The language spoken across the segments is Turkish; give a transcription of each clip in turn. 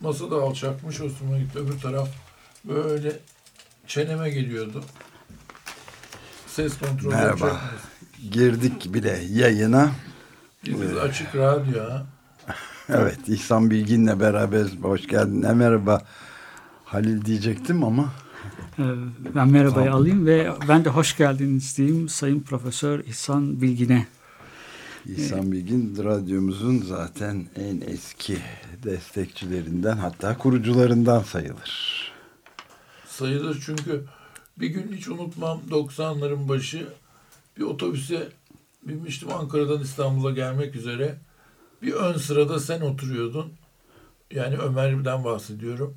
Masa da alçakmış hoşuma gitti. Öbür taraf böyle çeneme geliyordu. Ses kontrolü Merhaba. Girdik bile yayına. Biz açık radyo ha. Evet İhsan Bilgin'le beraber hoş geldin. E, merhaba Halil diyecektim ama Ee, Ben merhabayı Tamam. alayım ve ben de hoş geldiniz diyeyim Sayın Profesör İhsan Bilgin'e. İhsan Bilgin radyomuzun zaten en eski destekçilerinden hatta kurucularından sayılır. Sayılır çünkü bir gün hiç unutmam 90'ların başı bir otobüse binmiştim Ankara'dan İstanbul'a gelmek üzere. Bir ön sırada sen oturuyordun. Yani Ömer'den bahsediyorum.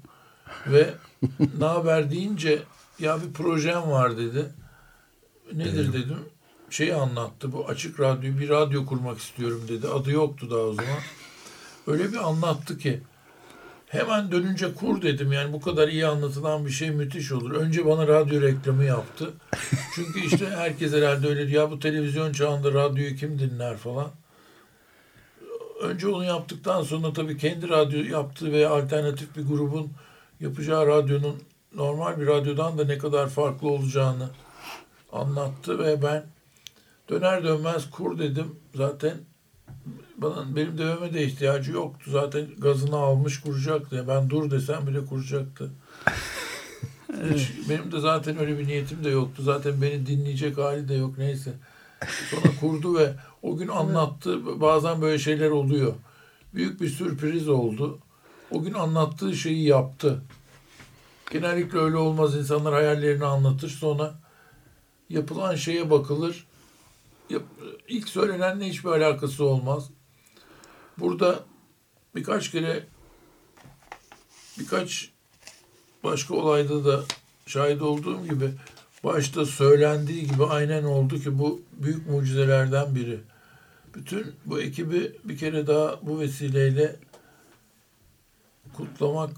Ve ne haber deyince ya bir projem var dedi. Nedir dedim. Şeyi anlattı bu açık radyo bir radyo kurmak istiyorum dedi. Adı yoktu daha o zaman. Öyle bir anlattı ki Hemen dönünce kur dedim yani bu kadar iyi anlatılan bir şey müthiş olur. Önce bana radyo reklamı yaptı. Çünkü işte herkes herhalde öyle diyor. Ya bu televizyon çağında radyoyu kim dinler falan. Önce onu yaptıktan sonra tabii kendi radyo yaptığı ve alternatif bir grubun yapacağı radyonun normal bir radyodan da ne kadar farklı olacağını anlattı ve ben döner dönmez kur dedim. Zaten bana benim dememe de ihtiyacı yoktu. Zaten gazını almış kuracaktı. Ben dur desem bile kuracaktı. Hiç, benim de zaten öyle bir niyetim de yoktu. Zaten beni dinleyecek hali de yok neyse. Sonra kurdu ve o gün anlattı. Bazen böyle şeyler oluyor. Büyük bir sürpriz oldu. O gün anlattığı şeyi yaptı. Genellikle öyle olmaz. İnsanlar hayallerini anlatır. Sonra yapılan şeye bakılır. İlk söylenenle hiçbir alakası olmaz. Burada birkaç kere birkaç başka olayda da şahit olduğum gibi başta söylendiği gibi aynen oldu ki bu büyük mucizelerden biri. Bütün bu ekibi bir kere daha bu vesileyle kutlamak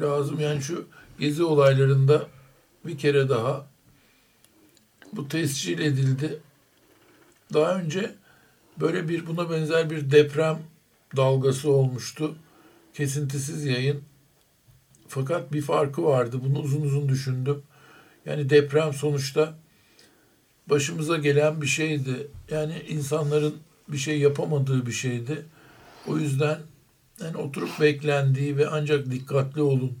lazım. Yani şu gezi olaylarında bir kere daha bu tescil edildi. Daha önce böyle bir buna benzer bir deprem dalgası olmuştu. Kesintisiz yayın. Fakat bir farkı vardı. Bunu uzun uzun düşündüm. Yani deprem sonuçta başımıza gelen bir şeydi. Yani insanların bir şey yapamadığı bir şeydi. O yüzden yani oturup beklendiği ve ancak dikkatli olun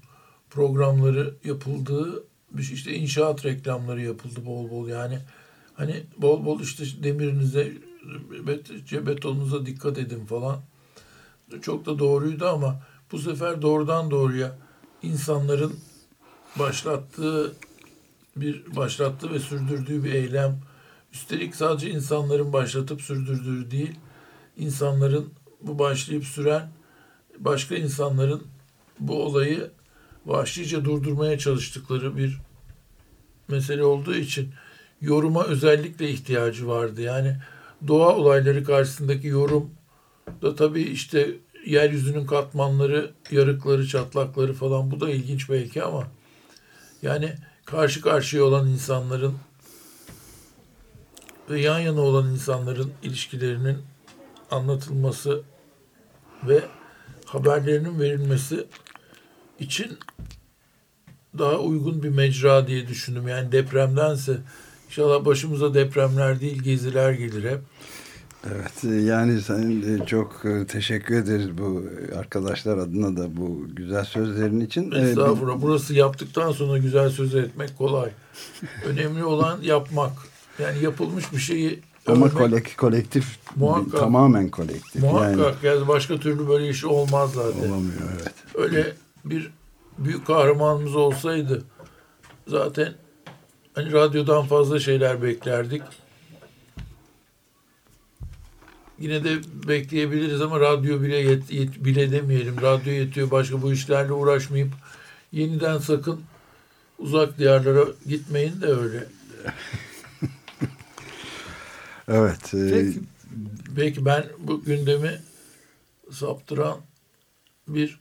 programları yapıldığı şey işte inşaat reklamları yapıldı bol bol yani hani bol bol işte demirinize bet- betonunuza dikkat edin falan. Çok da doğruydu ama bu sefer doğrudan doğruya insanların başlattığı bir başlattığı ve sürdürdüğü bir eylem. Üstelik sadece insanların başlatıp sürdürdüğü değil insanların bu başlayıp süren başka insanların bu olayı vahşice durdurmaya çalıştıkları bir mesele olduğu için yoruma özellikle ihtiyacı vardı. Yani doğa olayları karşısındaki yorum da tabii işte yeryüzünün katmanları, yarıkları, çatlakları falan bu da ilginç belki ama yani karşı karşıya olan insanların ve yan yana olan insanların ilişkilerinin anlatılması ve haberlerinin verilmesi için daha uygun bir mecra diye düşündüm. Yani depremdense inşallah başımıza depremler değil geziler gelir hep. Evet e, yani sen de çok e, teşekkür ederiz bu arkadaşlar adına da bu güzel sözlerin için. E, Estağfurullah. Burası yaptıktan sonra güzel söz etmek kolay. Önemli olan yapmak. Yani yapılmış bir şeyi Ama övmek kolek, kolektif Muhakkak. tamamen kolektif. Yani muhakkak. Yani başka türlü böyle iş olmaz zaten. olamıyor evet. öyle bir büyük kahramanımız olsaydı zaten hani radyodan fazla şeyler beklerdik. yine de bekleyebiliriz ama radyo bile yet, yet- bile demeyelim. Radyo yetiyor. Başka bu işlerle uğraşmayıp yeniden sakın uzak diyarlara gitmeyin de öyle. Evet. e, Peki. Belki ben bu gündemi saptıran bir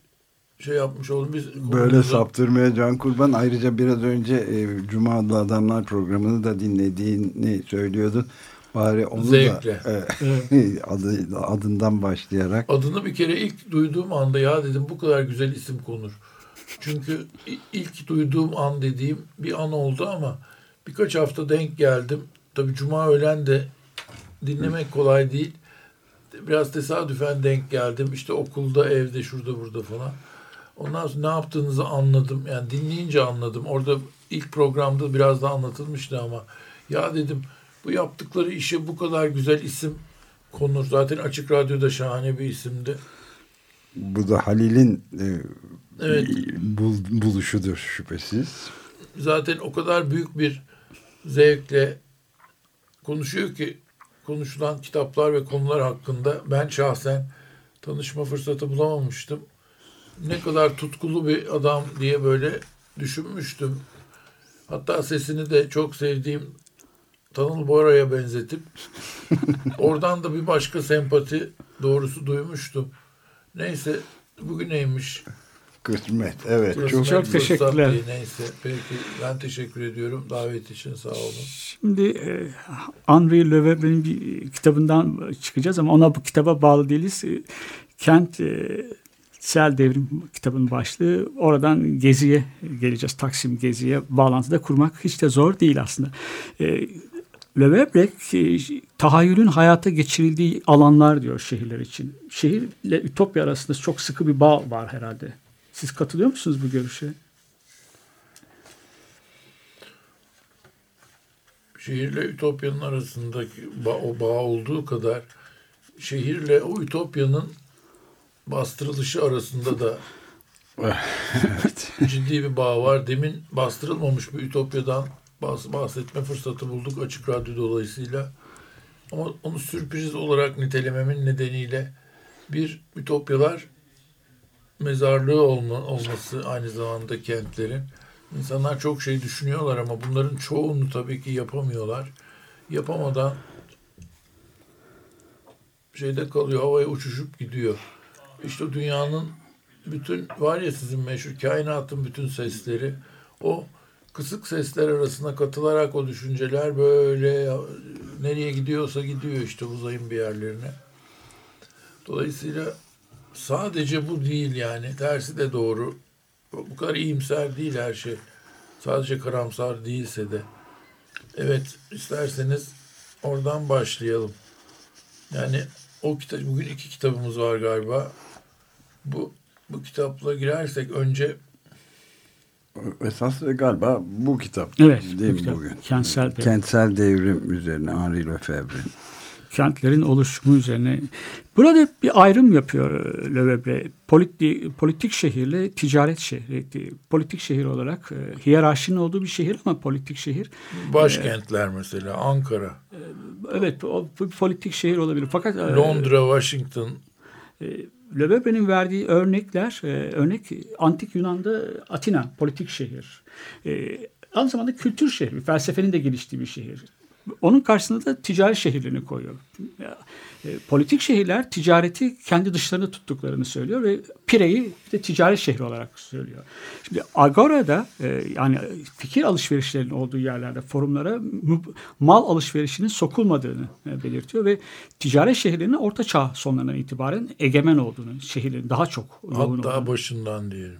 şey yapmış oldum. Biz Böyle konumuza- saptırmaya can kurban. Ayrıca biraz önce e, Cuma adlı Adamlar programını da dinlediğini söylüyordun. Bari onu Zevkle. da e, adı, adından başlayarak Adını bir kere ilk duyduğum anda ya dedim bu kadar güzel isim konur. Çünkü ilk duyduğum an dediğim bir an oldu ama birkaç hafta denk geldim. Tabii cuma öğlen de dinlemek kolay değil. Biraz tesadüfen denk geldim. İşte okulda, evde, şurada, burada falan. Ondan sonra ne yaptığınızı anladım. Yani dinleyince anladım. Orada ilk programda biraz da anlatılmıştı ama ya dedim bu yaptıkları işe bu kadar güzel isim konur. Zaten Açık Radyo'da şahane bir isimdi. bu da Halil'in e, Evet. bul- buluşudur şüphesiz. Zaten o kadar büyük bir zevkle konuşuyor ki konuşulan kitaplar ve konular hakkında ben şahsen tanışma fırsatı bulamamıştım. Ne kadar tutkulu bir adam diye böyle düşünmüştüm. Hatta sesini de çok sevdiğim Tanıl Bora'ya benzetip oradan da bir başka sempati doğrusu duymuştum. Neyse bugüneymiş. Kısmet. Evet. Burası Çok, Çok teşekkürler. değil, Neyse. Peki ben teşekkür ediyorum. Davet için sağ olun. Şimdi e, Henri Lefebvre'nin bir kitabından çıkacağız ama ona bu kitaba bağlı değiliz. E, Kent e, Sel Devrim kitabın başlığı. Oradan Gezi'ye geleceğiz. Taksim Gezi'ye bağlantıda kurmak hiç de zor değil aslında. E, Lefebvre e, tahayyülün hayata geçirildiği alanlar diyor şehirler için. Şehirle Ütopya arasında çok sıkı bir bağ var herhalde. Siz katılıyor musunuz bu görüşe? Şehirle Ütopya'nın arasındaki ba- o bağ olduğu kadar şehirle o Ütopya'nın bastırılışı arasında da ciddi bir bağ var. Demin bastırılmamış bir Ütopya'dan bahs- bahsetme fırsatı bulduk Açık Radyo dolayısıyla. Ama onu sürpriz olarak nitelememin nedeniyle bir Ütopyalar mezarlığı olma, olması aynı zamanda kentlerin. İnsanlar çok şey düşünüyorlar ama bunların çoğunu tabii ki yapamıyorlar. Yapamadan şeyde kalıyor, havaya uçuşup gidiyor. İşte dünyanın bütün var ya sizin meşhur kainatın bütün sesleri o kısık sesler arasına katılarak o düşünceler böyle nereye gidiyorsa gidiyor işte uzayın bir yerlerine. Dolayısıyla sadece bu değil yani tersi de doğru. Bu kadar iyimser değil her şey. Sadece karamsar değilse de. Evet isterseniz oradan başlayalım. Yani o kitap bugün iki kitabımız var galiba. Bu bu kitapla girersek önce esas galiba bu kitap. Evet. Değil bu mi kitap. bugün? Kentsel devrim. Kentsel devrim üzerine Henri Lefebvre. kentlerin oluşumu üzerine. Burada bir ayrım yapıyor e, Lefebvre. Politik, politik şehirle ticaret şehri. Politik şehir olarak e, hiyerarşinin olduğu bir şehir ama politik şehir. başkentler mesela Ankara, Evet o bir politik şehir olabilir. Fakat e, Londra, Washington Lefebvre'nin verdiği örnekler, e, örnek antik Yunan'da Atina politik şehir. E, aynı zamanda kültür şehri, felsefenin de geliştiği bir şehir. Onun karşısında da ticari şehirlerini koyuyor. E, politik şehirler ticareti kendi dışlarında tuttuklarını söylüyor ve Pire'yi de ticari şehri olarak söylüyor. Şimdi Agora'da e, yani fikir alışverişlerinin olduğu yerlerde forumlara mal alışverişinin sokulmadığını e, belirtiyor ve ticaret şehirlerinin orta çağ sonlarından itibaren egemen olduğunu, şehirlerin daha çok hatta olduğunu. başından diyelim.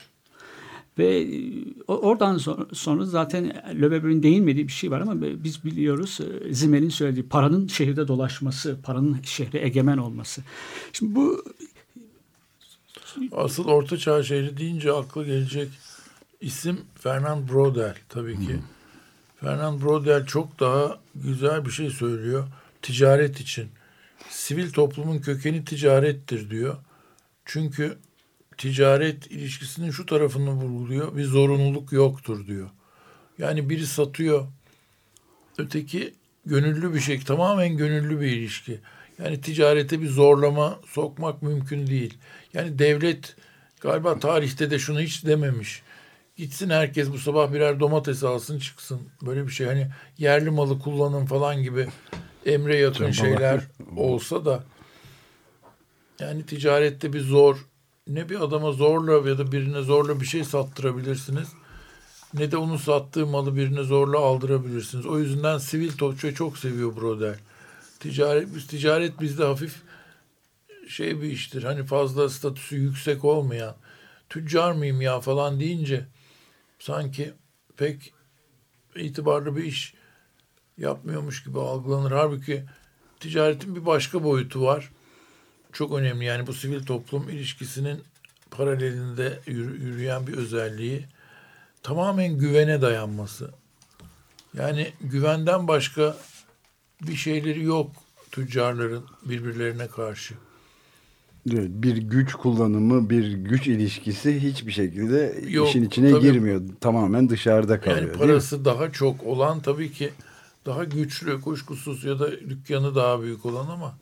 Ve e, oradan so- sonra zaten Lefebvre'nin değinmediği bir şey var ama biz biliyoruz e, Zimmel'in söylediği paranın şehirde dolaşması, paranın şehre egemen olması. Şimdi bu Asıl Orta Çağ şehri deyince akla gelecek isim Fernand Braudel tabii ki. Fernand Braudel çok daha güzel bir şey söylüyor. Ticaret için. Sivil toplumun kökeni ticarettir diyor. Çünkü ticaret ilişkisinin şu tarafını vurguluyor. Bir zorunluluk yoktur diyor. Yani biri satıyor. Öteki gönüllü bir şey. Tamamen gönüllü bir ilişki. Yani ticarete bir zorlama sokmak mümkün değil. Yani devlet galiba tarihte de şunu hiç dememiş. Gitsin herkes bu sabah birer domates alsın çıksın. Böyle bir şey hani yerli malı kullanın falan gibi emre Tamam. şeyler olsa da yani ticarette bir zor ne bir adama zorla ya da birine zorla bir şey sattırabilirsiniz ne de onun sattığı malı birine zorla aldırabilirsiniz. O yüzden sivil topçuyu çok seviyor Brodel. Ticaret, biz ticaret bizde hafif şey bir iştir. Hani fazla statüsü yüksek olmayan tüccar mıyım ya falan deyince sanki pek itibarlı bir iş yapmıyormuş gibi algılanır. Halbuki ticaretin bir başka boyutu var. Çok önemli yani bu sivil toplum ilişkisinin paralelinde yürü- yürüyen bir özelliği tamamen güvene dayanması. Yani güvenden başka bir şeyleri yok tüccarların birbirlerine karşı. Evet, Bir güç kullanımı, bir güç ilişkisi hiçbir şekilde Yok, işin içine tabii. girmiyor. Tamamen dışarıda kalıyor. Yani parası daha çok olan tabii ki daha güçlü kuşkusuz ya da dükkanı daha büyük olan ama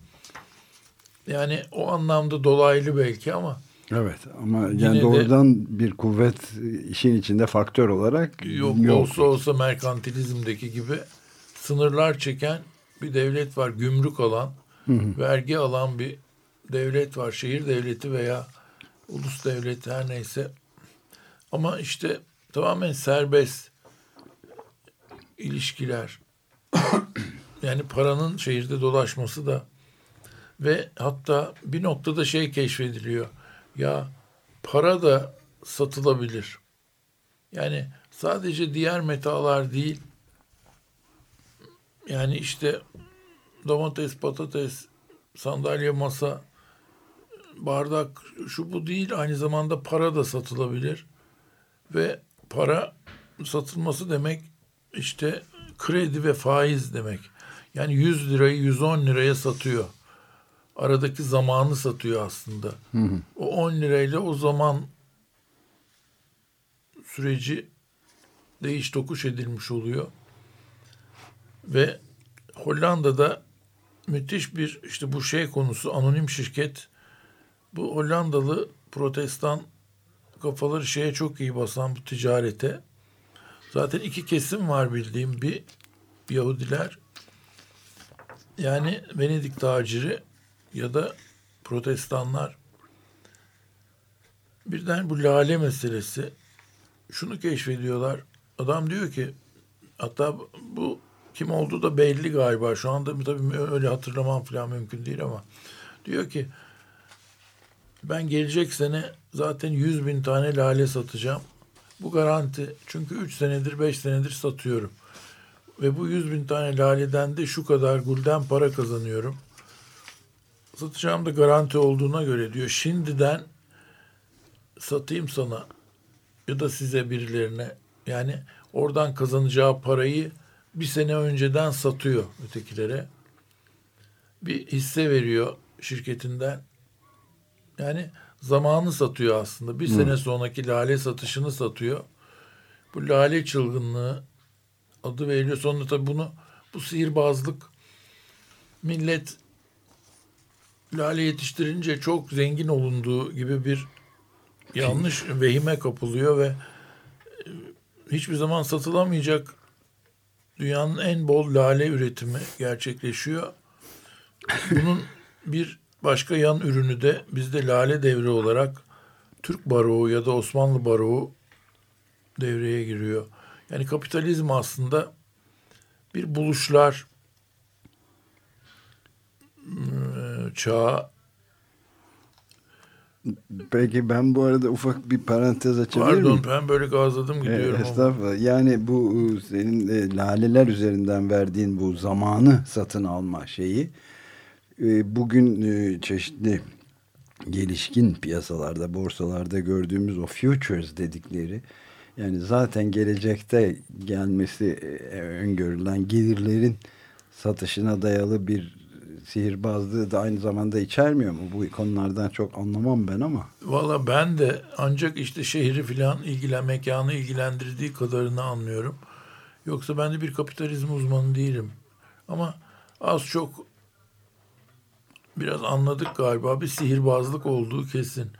yani o anlamda dolaylı belki ama Evet ama yani de- doğrudan bir kuvvet işin içinde faktör olarak yok, yok. olsa olsa merkantilizmdeki gibi sınırlar çeken bir devlet var. Gümrük alan, vergi alan bir devlet var. Şehir devleti veya ulus devleti her neyse. Ama işte tamamen serbest ilişkiler. yani paranın şehirde dolaşması da ve hatta bir noktada şey keşfediliyor. Ya para da satılabilir. Yani sadece diğer metalar değil. Yani işte domates, patates, sandalye, masa, bardak şu bu değil. Aynı zamanda para da satılabilir. Ve para satılması demek işte kredi ve faiz demek. Yani 100 lirayı 110 liraya satıyor. Aradaki zamanı satıyor aslında. O 10 lirayla o zaman süreci değiş tokuş edilmiş oluyor. Ve Hollanda'da müthiş bir işte bu şey konusu anonim şirket bu Hollandalı protestan kafaları şeye çok iyi basan bu ticarete. Zaten iki kesim var bildiğim bir Yahudiler yani Venedik taciri ya da protestanlar birden bu lale meselesi şunu keşfediyorlar. Adam diyor ki hatta bu kim olduğu da belli galiba. Şu anda tabii öyle hatırlamam falan mümkün değil ama diyor ki ben gelecek sene zaten 100 bin tane lale satacağım. Bu garanti. Çünkü 3 senedir 5 senedir satıyorum. Ve bu 100 bin tane laleden de şu kadar gulden para kazanıyorum. Satacağım da garanti olduğuna göre diyor. Şimdiden satayım sana ya da size birilerine yani oradan kazanacağı parayı bir sene önceden satıyor ötekilere. Bir hisse veriyor şirketinden. Yani zamanı satıyor aslında. Bir sene sonraki lale satışını satıyor. Bu lale çılgınlığı adı veriliyor. Sonra tabii bunu bu sihirbazlık millet lale yetiştirince çok zengin olunduğu gibi bir yanlış vehime kapılıyor ve e, hiçbir zaman satılamayacak dünyanın en bol lale üretimi gerçekleşiyor. Bunun bir başka yan ürünü de bizde lale devri olarak Türk baroğu ya da Osmanlı baroğu devreye giriyor. Yani kapitalizm aslında bir buluşlar çağı Peki ben bu arada ufak bir parantez açabilir Pardon miyim? ben böyle gazladım E, gidiyorum. ama. Estağfurullah. Yani bu e, senin e, laleler üzerinden verdiğin bu zamanı satın alma şeyi e, bugün e, çeşitli gelişkin piyasalarda, borsalarda gördüğümüz o futures dedikleri yani zaten gelecekte gelmesi e, öngörülen gelirlerin satışına dayalı bir sihirbazlığı da aynı zamanda içermiyor mu? Bu konulardan çok anlamam ben ama. Valla ben de ancak işte şehri filan ilgilen mekanı ilgilendirdiği kadarını anlıyorum. Yoksa ben de bir kapitalizm uzmanı değilim. Ama az çok biraz anladık galiba. Bir sihirbazlık olduğu kesin.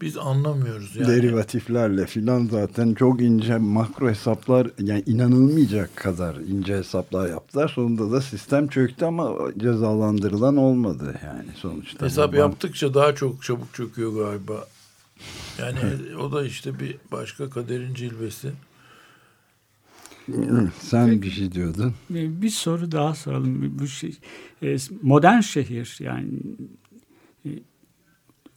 Biz anlamıyoruz yani. Derivatiflerle filan zaten çok ince makro hesaplar yani inanılmayacak kadar ince hesaplar yaptılar. Sonunda da sistem çöktü ama cezalandırılan olmadı yani sonuçta. Hesap Bu- yaptıkça daha çok çabuk çöküyor galiba. Yani o da işte bir başka kaderin cilvesi. Sen bir şey diyordun. E, Bir soru daha soralım. Bu şey, e, modern şehir yani e,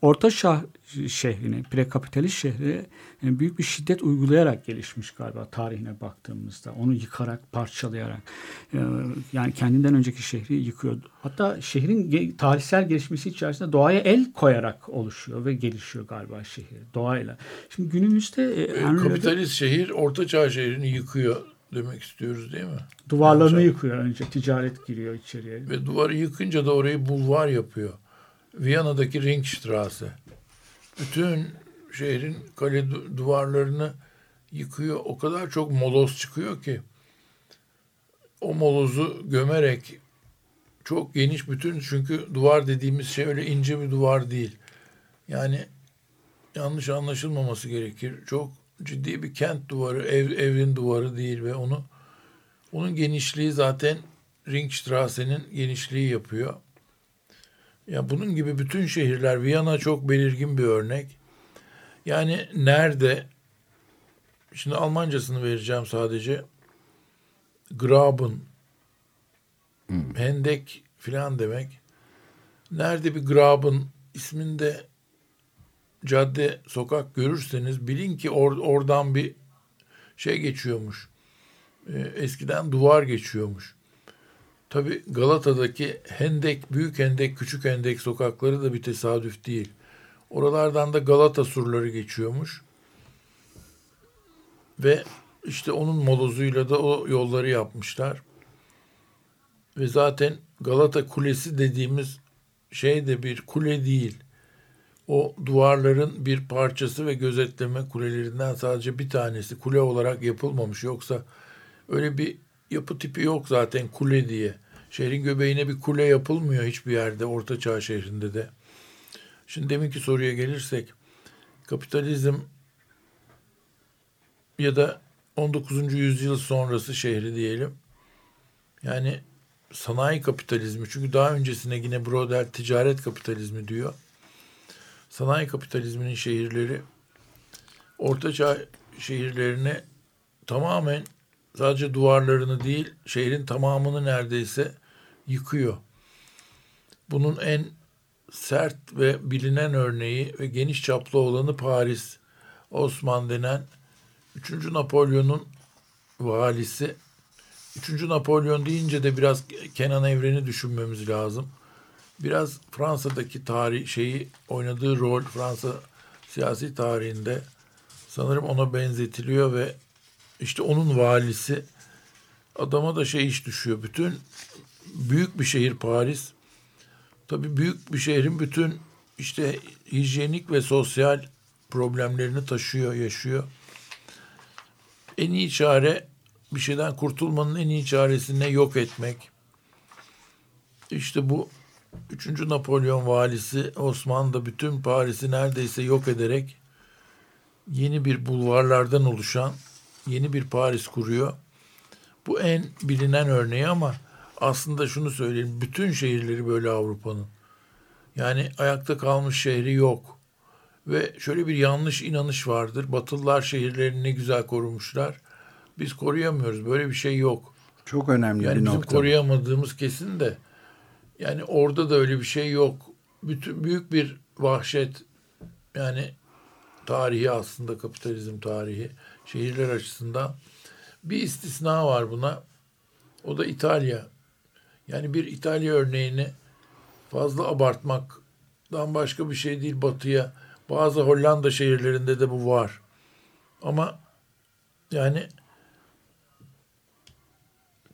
Orta Şah şehrine, prekapitalist şehre e, büyük bir şiddet uygulayarak gelişmiş galiba tarihine baktığımızda. Onu yıkarak, parçalayarak. e, Yani kendinden önceki şehri yıkıyor. Hatta şehrin tarihsel gelişmesi içerisinde doğaya el koyarak oluşuyor ve gelişiyor galiba şehir doğayla. Şimdi günümüzde e, Kapitalist şehir ortaçağ şehrini yıkıyor demek istiyoruz değil mi? duvarlarını yıkıyor önce. Ticaret giriyor içeriye. Ve duvarı yıkınca da orayı bulvar yapıyor. Viyana'daki Ringstraße. Bütün şehrin kale du- duvarlarını yıkıyor. O kadar çok moloz çıkıyor ki o molozu gömerek çok geniş bütün çünkü duvar dediğimiz şey öyle ince bir duvar değil. Yani yanlış anlaşılmaması gerekir. Çok ciddi bir kent duvarı, ev, evin duvarı değil ve onu onun genişliği zaten Ringstrasse'nin genişliği yapıyor. Ya bunun gibi bütün şehirler Viyana çok belirgin bir örnek. Yani nerede şimdi Almancasını vereceğim sadece. Graben hendek filan demek. Nerede bir Graben isminde cadde, sokak görürseniz bilin ki or- oradan bir şey geçiyormuş. Ee, eskiden duvar geçiyormuş. Tabi Galata'daki Hendek, Büyük Hendek, Küçük Hendek sokakları da bir tesadüf değil. Oralardan da Galata surları geçiyormuş. Ve işte onun molozuyla da o yolları yapmışlar. Ve zaten Galata Kulesi dediğimiz şey de bir kule değil. O duvarların bir parçası ve gözetleme kulelerinden sadece bir tanesi kule olarak yapılmamış. Yoksa öyle bir yapı tipi yok zaten kule diye. Şehrin göbeğine bir kule yapılmıyor hiçbir yerde Orta Çağ şehrinde de. Şimdi deminki soruya gelirsek kapitalizm ya da 19. yüzyıl sonrası şehri diyelim. Yani sanayi kapitalizmi çünkü daha öncesine yine Brodel ticaret kapitalizmi diyor. Sanayi kapitalizminin şehirleri ortaçağ şehirlerine tamamen sadece duvarlarını değil şehrin tamamını neredeyse yıkıyor. Bunun en sert ve bilinen örneği ve geniş çaplı olanı Paris. Osman denen 3. Napolyon'un valisi. 3. Napolyon deyince de biraz Kenan Evren'i düşünmemiz lazım. Biraz Fransa'daki tarih şeyi oynadığı rol Fransa siyasi tarihinde sanırım ona benzetiliyor ve işte onun valisi adama da şey iş düşüyor. Bütün büyük bir şehir Paris. Tabii büyük bir şehrin bütün işte hijyenik ve sosyal problemlerini taşıyor, yaşıyor. En iyi çare bir şeyden kurtulmanın en iyi çaresi ne yok etmek. İşte bu 3. Napolyon valisi Osman da bütün Paris'i neredeyse yok ederek yeni bir bulvarlardan oluşan yeni bir Paris kuruyor. Bu en bilinen örneği ama aslında şunu söyleyeyim. Bütün şehirleri böyle Avrupa'nın. Yani ayakta kalmış şehri yok. Ve şöyle bir yanlış inanış vardır. Batılılar şehirlerini ne güzel korumuşlar. Biz koruyamıyoruz. Böyle bir şey yok. Çok önemli Yani bir bizim nokta. koruyamadığımız kesin de yani orada da öyle bir şey yok. Bütün büyük bir vahşet yani tarihi aslında kapitalizm tarihi şehirler açısından bir istisna var buna. O da İtalya. Yani bir İtalya örneğini fazla abartmaktan başka bir şey değil batıya. Bazı Hollanda şehirlerinde de bu var. Ama yani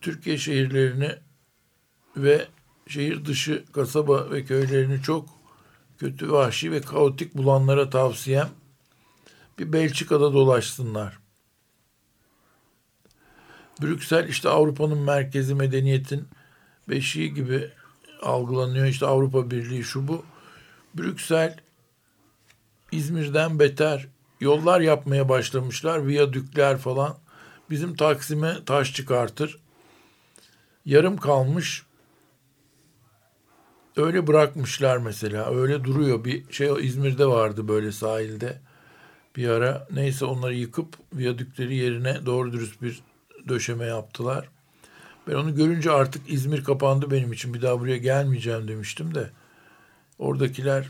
Türkiye şehirlerini ve şehir dışı kasaba ve köylerini çok kötü, vahşi ve kaotik bulanlara tavsiyem bir Belçika'da dolaşsınlar. Brüksel işte Avrupa'nın merkezi medeniyetin beşiği gibi algılanıyor. İşte Avrupa Birliği şu bu. Brüksel İzmir'den beter yollar yapmaya başlamışlar. Viyadükler falan. Bizim Taksim'e taş çıkartır. Yarım kalmış. Öyle bırakmışlar mesela. Öyle duruyor. Bir şey İzmir'de vardı böyle sahilde. Bir ara neyse onları yıkıp viyadükleri yerine doğru dürüst bir döşeme yaptılar. Ben onu görünce artık İzmir kapandı benim için. Bir daha buraya gelmeyeceğim demiştim de. Oradakiler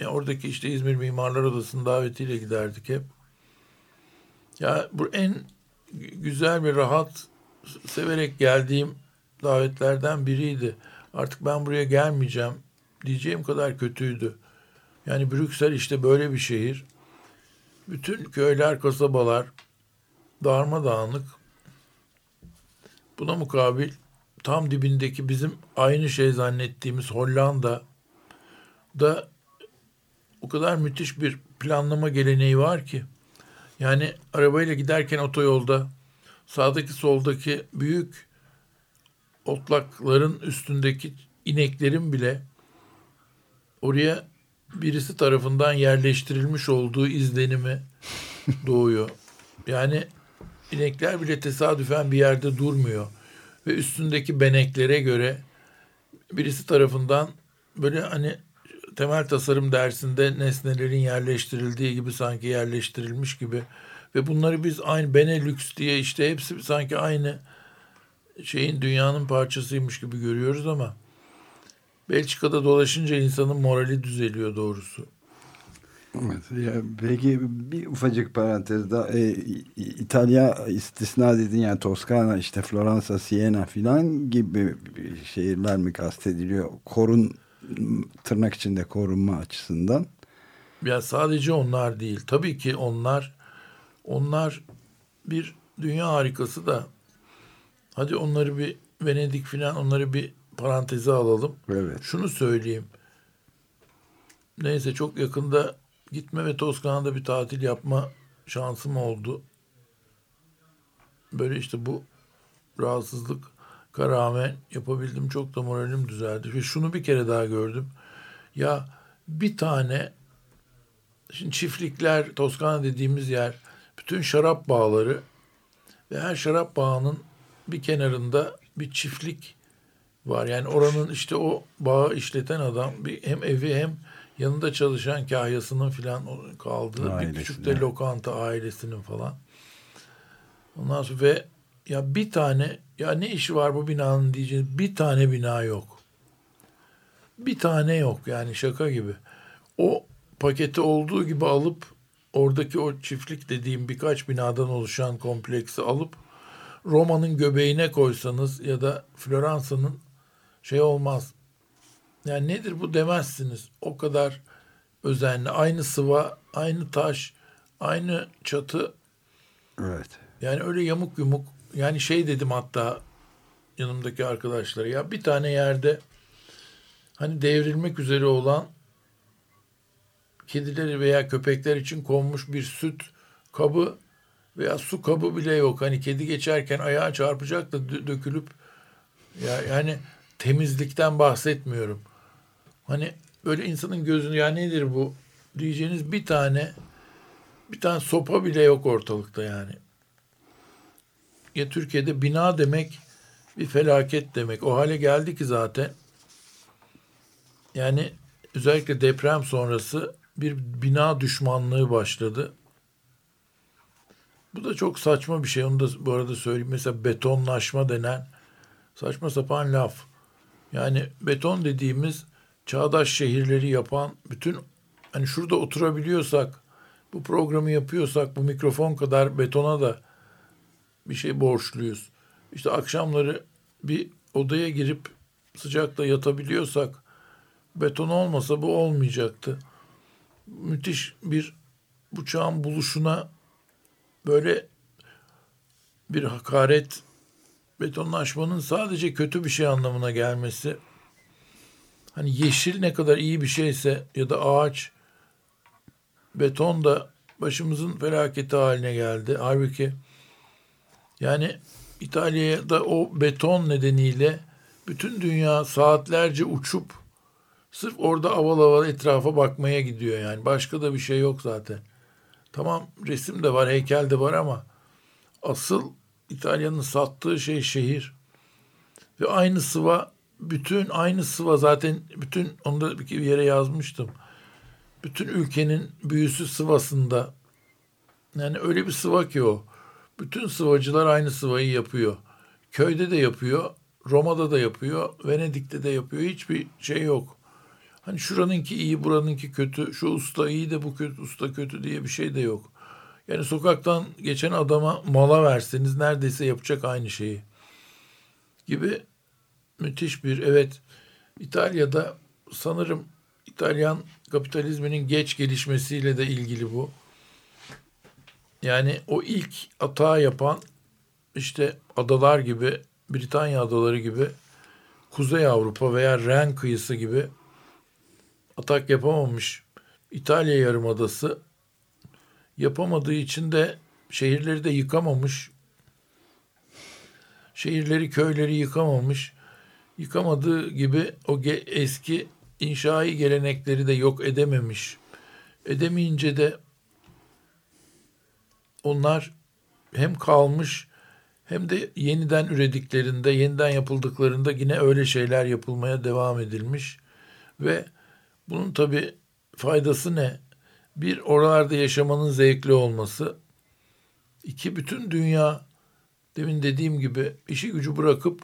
ya oradaki işte İzmir Mimarlar Odası'nın davetiyle giderdik hep. Ya bu en güzel ve rahat severek geldiğim davetlerden biriydi. Artık ben buraya gelmeyeceğim diyeceğim kadar kötüydü. Yani Brüksel işte böyle bir şehir. Bütün köyler, kasabalar darmadağınık. Buna mukabil tam dibindeki bizim aynı şey zannettiğimiz Hollanda da o kadar müthiş bir planlama geleneği var ki. Yani arabayla giderken otoyolda sağdaki soldaki büyük otlakların üstündeki ineklerin bile oraya birisi tarafından yerleştirilmiş olduğu izlenimi doğuyor. Yani inekler bile tesadüfen bir yerde durmuyor ve üstündeki beneklere göre birisi tarafından böyle hani temel tasarım dersinde nesnelerin yerleştirildiği gibi sanki yerleştirilmiş gibi ve bunları biz aynı Benelux diye işte hepsi sanki aynı şeyin dünyanın parçasıymış gibi görüyoruz ama Belçika'da dolaşınca insanın morali düzeliyor doğrusu. Evet, ya peki bir ufacık parantez daha e, İtalya istisna dedin yani Toskana işte Floransa, Siena filan gibi şehirler mi kastediliyor? Korun tırnak içinde korunma açısından. Ya sadece onlar değil. Tabii ki onlar onlar bir dünya harikası da hadi onları bir Venedik filan onları bir paranteze alalım. Evet. Şunu söyleyeyim. Neyse çok yakında gitme ve Toskana'da bir tatil yapma şansım oldu. Böyle işte bu rahatsızlık rağmen yapabildim. Çok da moralim düzeldi. Ve şunu bir kere daha gördüm. Ya bir tane şimdi çiftlikler Toskana dediğimiz yer bütün şarap bağları ve her şarap bağının bir kenarında bir çiftlik var. Yani oranın işte o bağı işleten adam bir hem evi hem yanında çalışan kahyasının filan kaldığı Ailesine. bir küçük de lokanta ailesinin falan. Ondan sonra ve ya bir tane ya ne işi var bu binanın diyeceğiniz bir tane bina yok. Bir tane yok yani şaka gibi. O paketi olduğu gibi alıp oradaki o çiftlik dediğim birkaç binadan oluşan kompleksi alıp Roma'nın göbeğine koysanız ya da Floransa'nın şey olmaz. Yani nedir bu demezsiniz. O kadar özenli. Aynı sıva, aynı taş, aynı çatı. Evet. Yani öyle yamuk yumuk. Yani şey dedim hatta yanımdaki arkadaşlara. Ya bir tane yerde hani devrilmek üzere olan kedileri veya köpekler için konmuş bir süt kabı veya su kabı bile yok. Hani kedi geçerken ayağa çarpacak da dö- dökülüp ya yani temizlikten bahsetmiyorum. Hani böyle insanın gözünü ya nedir bu diyeceğiniz bir tane bir tane sopa bile yok ortalıkta yani. Ya Türkiye'de bina demek bir felaket demek. O hale geldi ki zaten. Yani özellikle deprem sonrası bir bina düşmanlığı başladı. Bu da çok saçma bir şey. Onu da bu arada söyleyeyim. Mesela betonlaşma denen saçma sapan laf. Yani beton dediğimiz çağdaş şehirleri yapan bütün hani şurada oturabiliyorsak bu programı yapıyorsak bu mikrofon kadar betona da bir şey borçluyuz. İşte akşamları bir odaya girip sıcakta yatabiliyorsak beton olmasa bu olmayacaktı. Müthiş bir bu çağın buluşuna böyle bir hakaret betonlaşmanın sadece kötü bir şey anlamına gelmesi hani yeşil ne kadar iyi bir şeyse ya da ağaç beton da başımızın felaketi haline geldi. Halbuki yani İtalya'da o beton nedeniyle bütün dünya saatlerce uçup sırf orada aval aval etrafa bakmaya gidiyor yani. Başka da bir şey yok zaten. Tamam resim de var, heykel de var ama asıl İtalya'nın sattığı şey şehir. Ve aynı sıva bütün aynı sıva zaten bütün onu da bir yere yazmıştım. Bütün ülkenin büyüsü sıvasında. Yani öyle bir sıva ki o. Bütün sıvacılar aynı sıvayı yapıyor. Köyde de yapıyor, Roma'da da yapıyor, Venedik'te de yapıyor. Hiçbir şey yok. Hani şuranınki iyi, buranınki kötü, şu usta iyi de bu kötü, usta kötü diye bir şey de yok. Yani sokaktan geçen adama mala verseniz neredeyse yapacak aynı şeyi. Gibi müthiş bir evet İtalya'da sanırım İtalyan kapitalizminin geç gelişmesiyle de ilgili bu. Yani o ilk atağı yapan işte adalar gibi Britanya adaları gibi Kuzey Avrupa veya Ren kıyısı gibi atak yapamamış İtalya Yarımadası yapamadığı için de şehirleri de yıkamamış. Şehirleri, köyleri yıkamamış. Yıkamadığı gibi o eski inşai gelenekleri de yok edememiş. Edemeyince de onlar hem kalmış hem de yeniden ürediklerinde, yeniden yapıldıklarında yine öyle şeyler yapılmaya devam edilmiş. Ve bunun tabi faydası ne? Bir, oralarda yaşamanın zevkli olması. İki, bütün dünya demin dediğim gibi işi gücü bırakıp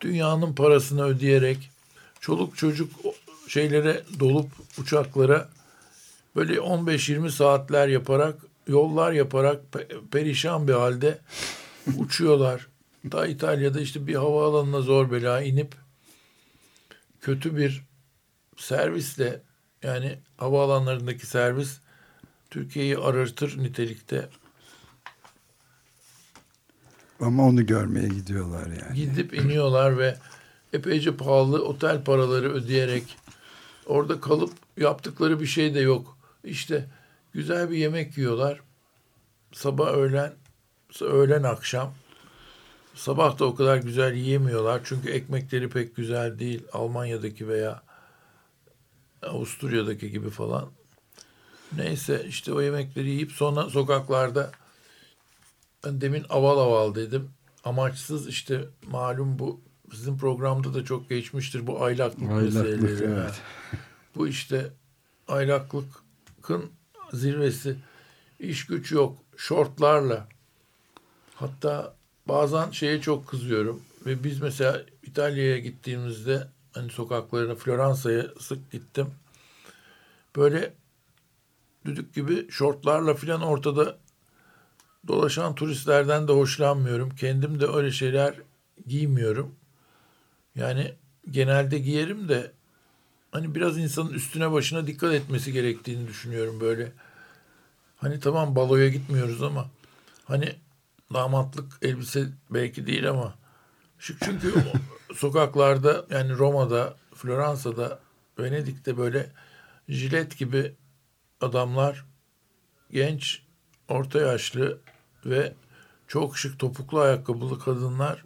dünyanın parasını ödeyerek çoluk çocuk şeylere dolup uçaklara böyle 15-20 saatler yaparak yollar yaparak pe- perişan bir halde uçuyorlar. Da İtalya'da işte bir havaalanına zor bela inip kötü bir servisle yani havaalanlarındaki servis Türkiye'yi arartır nitelikte. Ama onu görmeye gidiyorlar yani. Gidip iniyorlar ve epeyce pahalı otel paraları ödeyerek orada kalıp yaptıkları bir şey de yok. İşte güzel bir yemek yiyorlar. Sabah öğlen, öğlen akşam. Sabah da o kadar güzel yiyemiyorlar. Çünkü ekmekleri pek güzel değil. Almanya'daki veya Avusturya'daki gibi falan. Neyse işte o yemekleri yiyip sonra sokaklarda ben demin aval aval dedim. Amaçsız işte malum bu sizin programda da çok geçmiştir bu aylaklık, Aylaklık, meseleleri. evet. Bu işte aylaklıkın zirvesi. İş güç yok. Şortlarla. Hatta bazen şeye çok kızıyorum. Ve biz mesela İtalya'ya gittiğimizde hani sokaklarına Floransa'ya sık gittim. Böyle düdük gibi şortlarla filan ortada dolaşan turistlerden de hoşlanmıyorum. Kendim de öyle şeyler giymiyorum. Yani genelde giyerim de hani biraz insanın üstüne başına dikkat etmesi gerektiğini düşünüyorum böyle. Hani tamam baloya gitmiyoruz ama hani damatlık elbise belki değil ama şık çünkü sokaklarda yani Roma'da, Floransa'da, Venedik'te böyle jilet gibi adamlar genç, orta yaşlı ve çok şık topuklu ayakkabılı kadınlar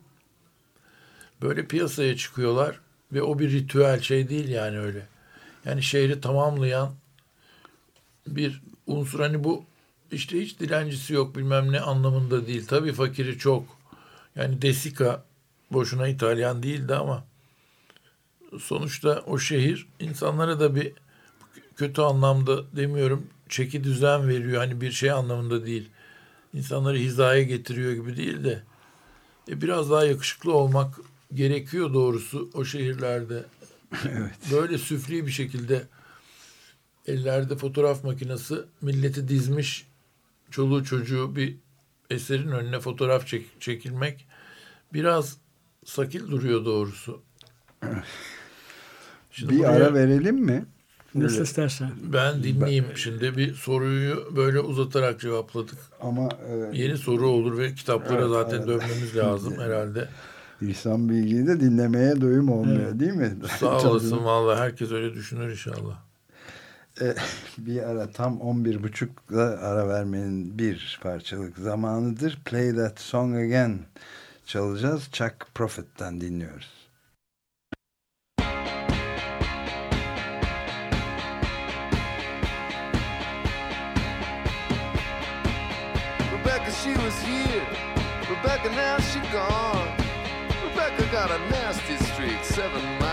böyle piyasaya çıkıyorlar ve o bir ritüel şey değil yani öyle. Yani şehri tamamlayan bir unsur hani bu işte hiç dilencisi yok bilmem ne anlamında değil. Tabii fakiri çok. Yani Desika boşuna İtalyan değildi ama sonuçta o şehir insanlara da bir kötü anlamda demiyorum çeki düzen veriyor. Hani bir şey anlamında değil. İnsanları hizaya getiriyor gibi değil de e, biraz daha yakışıklı olmak gerekiyor doğrusu o şehirlerde. Evet. Böyle süfli bir şekilde ellerde fotoğraf makinesi milleti dizmiş çoluğu çocuğu bir eserin önüne fotoğraf çek- çekilmek biraz sakil duruyor doğrusu. Şimdi Bir buraya ara verelim mi? Nasıl Evet. istersen. ben dinleyeyim şimdi bir soruyu böyle uzatarak cevapladık. Ama e, Yeni soru olur ve kitaplara Evet, zaten evet. dönmemiz lazım herhalde. İhsan Bilgi'yi de dinlemeye doyum olmuyor değil mi? Sağ olasın vallahi herkes öyle düşünür inşallah. E, bir ara tam 11.30'da ara vermenin bir parçalık zamanıdır. Play That Song Again çalacağız. Chuck Prophet'ten dinliyoruz. She gone. Rebecca got a nasty streak, seven miles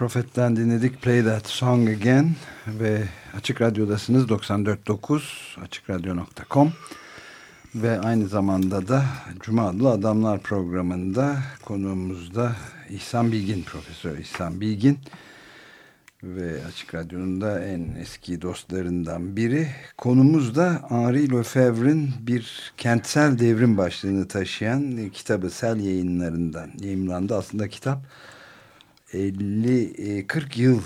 Prophet'ten dinledik Play That Song Again ve Açık Radyo'dasınız 94.9 AçıkRadyo.com ve aynı zamanda da Cuma Adlı Adamlar programında konuğumuzda İhsan Bilgin, Profesör İhsan Bilgin ve Açık Radyo'nun da en eski dostlarından biri. Konumuz da Henri Lefebvre'in bir kentsel devrim başlığını taşıyan kitabı Sel yayınlarından yayınlandı. Aslında kitap 50-40 yıl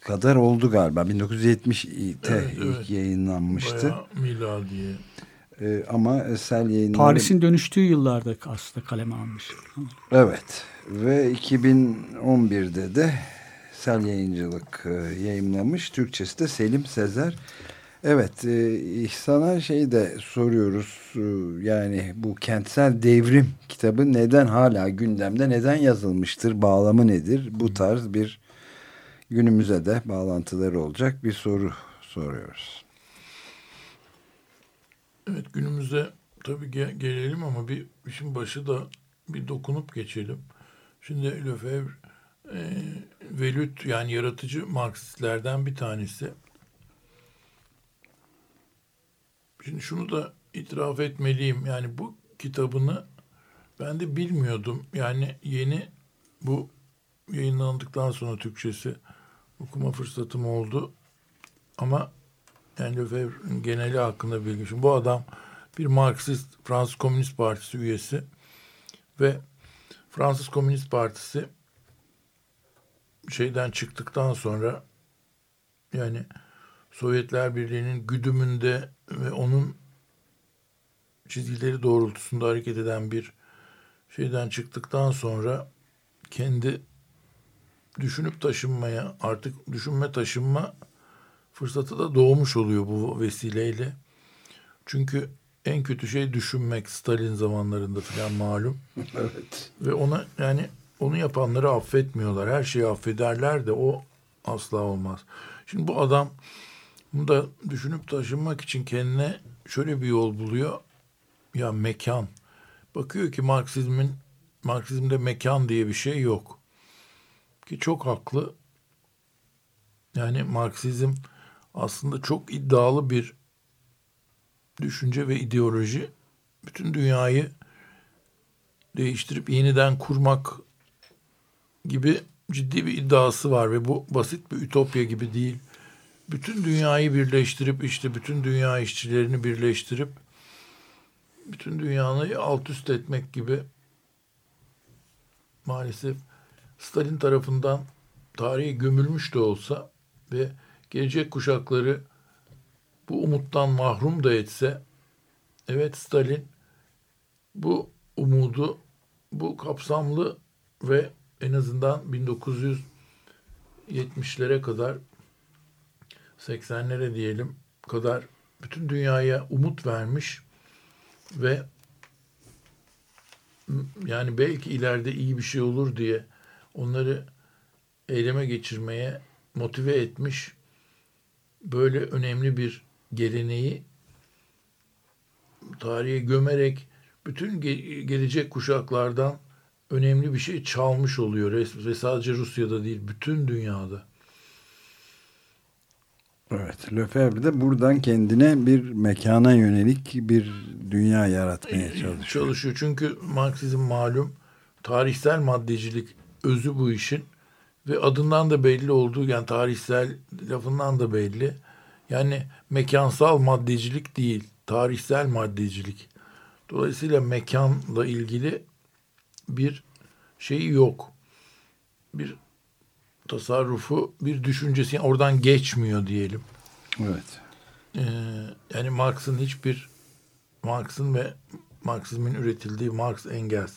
kadar oldu galiba. 1970'te Evet, ilk evet. yayınlanmıştı. Bayağı miladiye. Ee, ama Sel yayınları... Paris'in dönüştüğü yıllarda aslında kaleme almış. Evet ve 2011'de de Sel Yayıncılık e, yayımlamış. Türkçesi de Selim Sezer. Evet e, İhsan'a şey de soruyoruz e, yani bu kentsel devrim kitabı neden hala gündemde neden yazılmıştır bağlamı nedir bu tarz bir günümüze de bağlantıları olacak bir soru soruyoruz. Evet günümüze tabii ge- gelelim ama bir işin başı da bir dokunup geçelim. Şimdi Lefebvre e, Velüt yani yaratıcı Marksistlerden bir tanesi. Şimdi şunu da itiraf etmeliyim. Yani bu kitabını ben de bilmiyordum. Yani yeni bu yayınlandıktan sonra Türkçesi okuma fırsatım oldu. Ama yani Lefebvre'nin geneli hakkında bilgi. Şimdi bu adam bir Marksist Fransız Komünist Partisi üyesi ve Fransız Komünist Partisi şeyden çıktıktan sonra yani Sovyetler Birliği'nin güdümünde ve onun çizgileri doğrultusunda hareket eden bir şeyden çıktıktan sonra kendi düşünüp taşınmaya artık düşünme taşınma fırsatı da doğmuş oluyor bu vesileyle. Çünkü en kötü şey düşünmek Stalin zamanlarında falan malum. Evet. Ve ona yani onu yapanları affetmiyorlar. Her şeyi affederler de o asla olmaz. Şimdi bu adam bunu da düşünüp taşınmak için kendine şöyle bir yol buluyor. Ya mekan. Bakıyor ki Marksizmin Marksizmde mekan diye bir şey yok. Ki çok haklı. Yani Marksizm aslında çok iddialı bir düşünce ve ideoloji. Bütün dünyayı değiştirip yeniden kurmak gibi ciddi bir iddiası var ve bu basit bir ütopya gibi değil. Bütün dünyayı birleştirip işte bütün dünya işçilerini birleştirip bütün dünyanı alt üst etmek gibi maalesef Stalin tarafından tarihe gömülmüş de olsa ve gelecek kuşakları bu umuttan mahrum da etse evet Stalin bu umudu bu kapsamlı ve en azından 1970'lere kadar 80'lere diyelim kadar bütün dünyaya umut vermiş ve yani belki ileride iyi bir şey olur diye onları eyleme geçirmeye motive etmiş böyle önemli bir geleneği tarihe gömerek bütün ge- gelecek kuşaklardan önemli bir şey çalmış oluyor ve sadece Rusya'da değil bütün dünyada. Evet, Lefebvre de buradan kendine bir mekana yönelik bir dünya yaratmaya çalışıyor. Çalışıyor çünkü Marksizm malum tarihsel maddecilik özü bu işin ve adından da belli olduğu yani tarihsel lafından da belli. Yani mekansal maddecilik değil, tarihsel maddecilik. Dolayısıyla mekanla ilgili bir şeyi yok. Bir tasarrufu, bir düşüncesi oradan geçmiyor diyelim. Evet. Ee, yani Marx'ın hiçbir Marx'ın ve Marksizmin üretildiği Marx Engels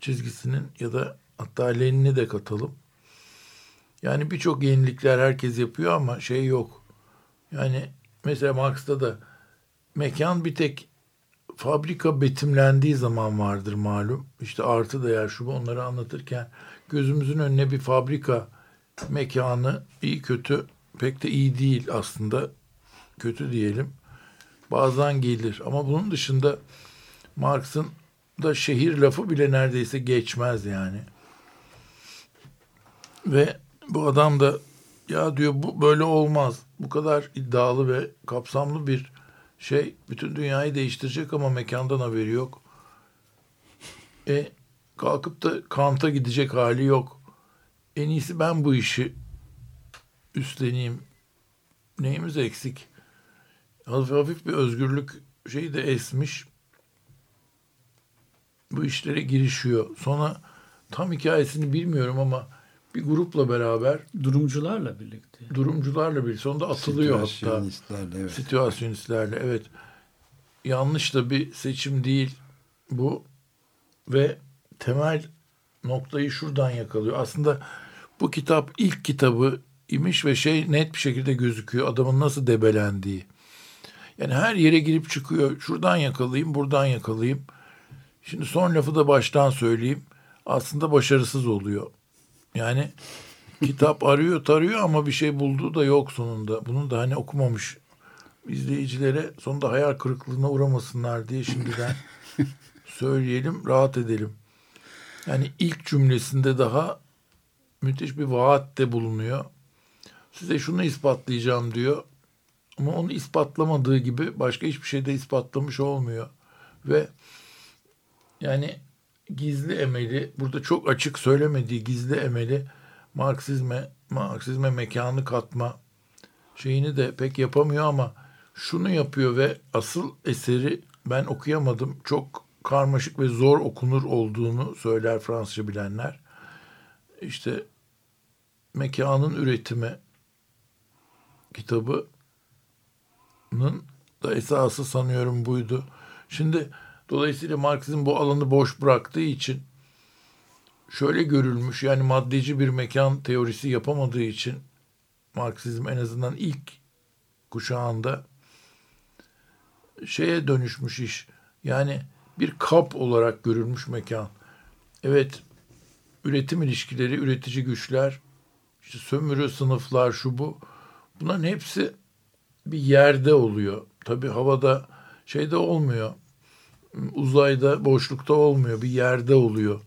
çizgisinin ya da hatta Lenin'i de katalım. Yani birçok yenilikler herkes yapıyor ama şey yok. Yani mesela Marx'ta da mekan bir tek fabrika betimlendiği zaman vardır malum. İşte artı değer şu bu onları anlatırken gözümüzün önüne bir fabrika mekanı iyi kötü pek de iyi değil aslında kötü diyelim. Bazen gelir ama bunun dışında Marx'ın da şehir lafı bile neredeyse geçmez yani. Ve bu adam da ya diyor bu böyle olmaz. Bu kadar iddialı ve kapsamlı bir şey bütün dünyayı değiştirecek ama mekandan haberi yok. E kalkıp da Kant'a gidecek hali yok. En iyisi ben bu işi üstleneyim. Neyimiz eksik? Hafif hafif bir özgürlük şeyi de esmiş. Bu işlere girişiyor. Sonra tam hikayesini bilmiyorum ama bir grupla beraber Durumcularla birlikte. durumcularla bir sonunda atılıyor hatta. Situasyonistlerle, evet. Situasyonistlerle evet. Yanlış da bir seçim değil bu ve temel noktayı şuradan yakalıyor. Aslında bu kitap ilk kitabı imiş ve şey net bir şekilde gözüküyor adamın nasıl debelendiği. Yani her yere girip çıkıyor. Şuradan yakalayayım, buradan yakalayayım. Şimdi son lafı da baştan söyleyeyim. Aslında başarısız oluyor. Yani kitap arıyor tarıyor ama bir şey bulduğu da yok sonunda. Bunu da hani okumamış izleyicilere sonunda hayal kırıklığına uğramasınlar diye şimdiden söyleyelim, rahat edelim. Yani ilk cümlesinde daha müthiş bir vaatte bulunuyor. Size şunu ispatlayacağım diyor. Ama onu ispatlamadığı gibi başka hiçbir şey de ispatlamış olmuyor. Ve yani gizli emeli, burada çok açık söylemediği gizli emeli Marksizme, Marksizme mekanı katma şeyini de pek yapamıyor ama şunu yapıyor ve asıl eseri ben okuyamadım. Çok karmaşık ve zor okunur olduğunu söyler Fransızca bilenler. İşte mekanın üretimi kitabının da esası sanıyorum buydu. Şimdi dolayısıyla Marksizm bu alanı boş bıraktığı için şöyle görülmüş yani maddeci bir mekan teorisi yapamadığı için Marksizm en azından ilk kuşağında şeye dönüşmüş iş. Yani bir kap olarak görülmüş mekan. Evet, üretim ilişkileri, üretici güçler, işte sömürü sınıflar şu bu. Bunların hepsi bir yerde oluyor. Tabii havada şeyde olmuyor. Uzayda, boşlukta olmuyor. Bir yerde oluyor.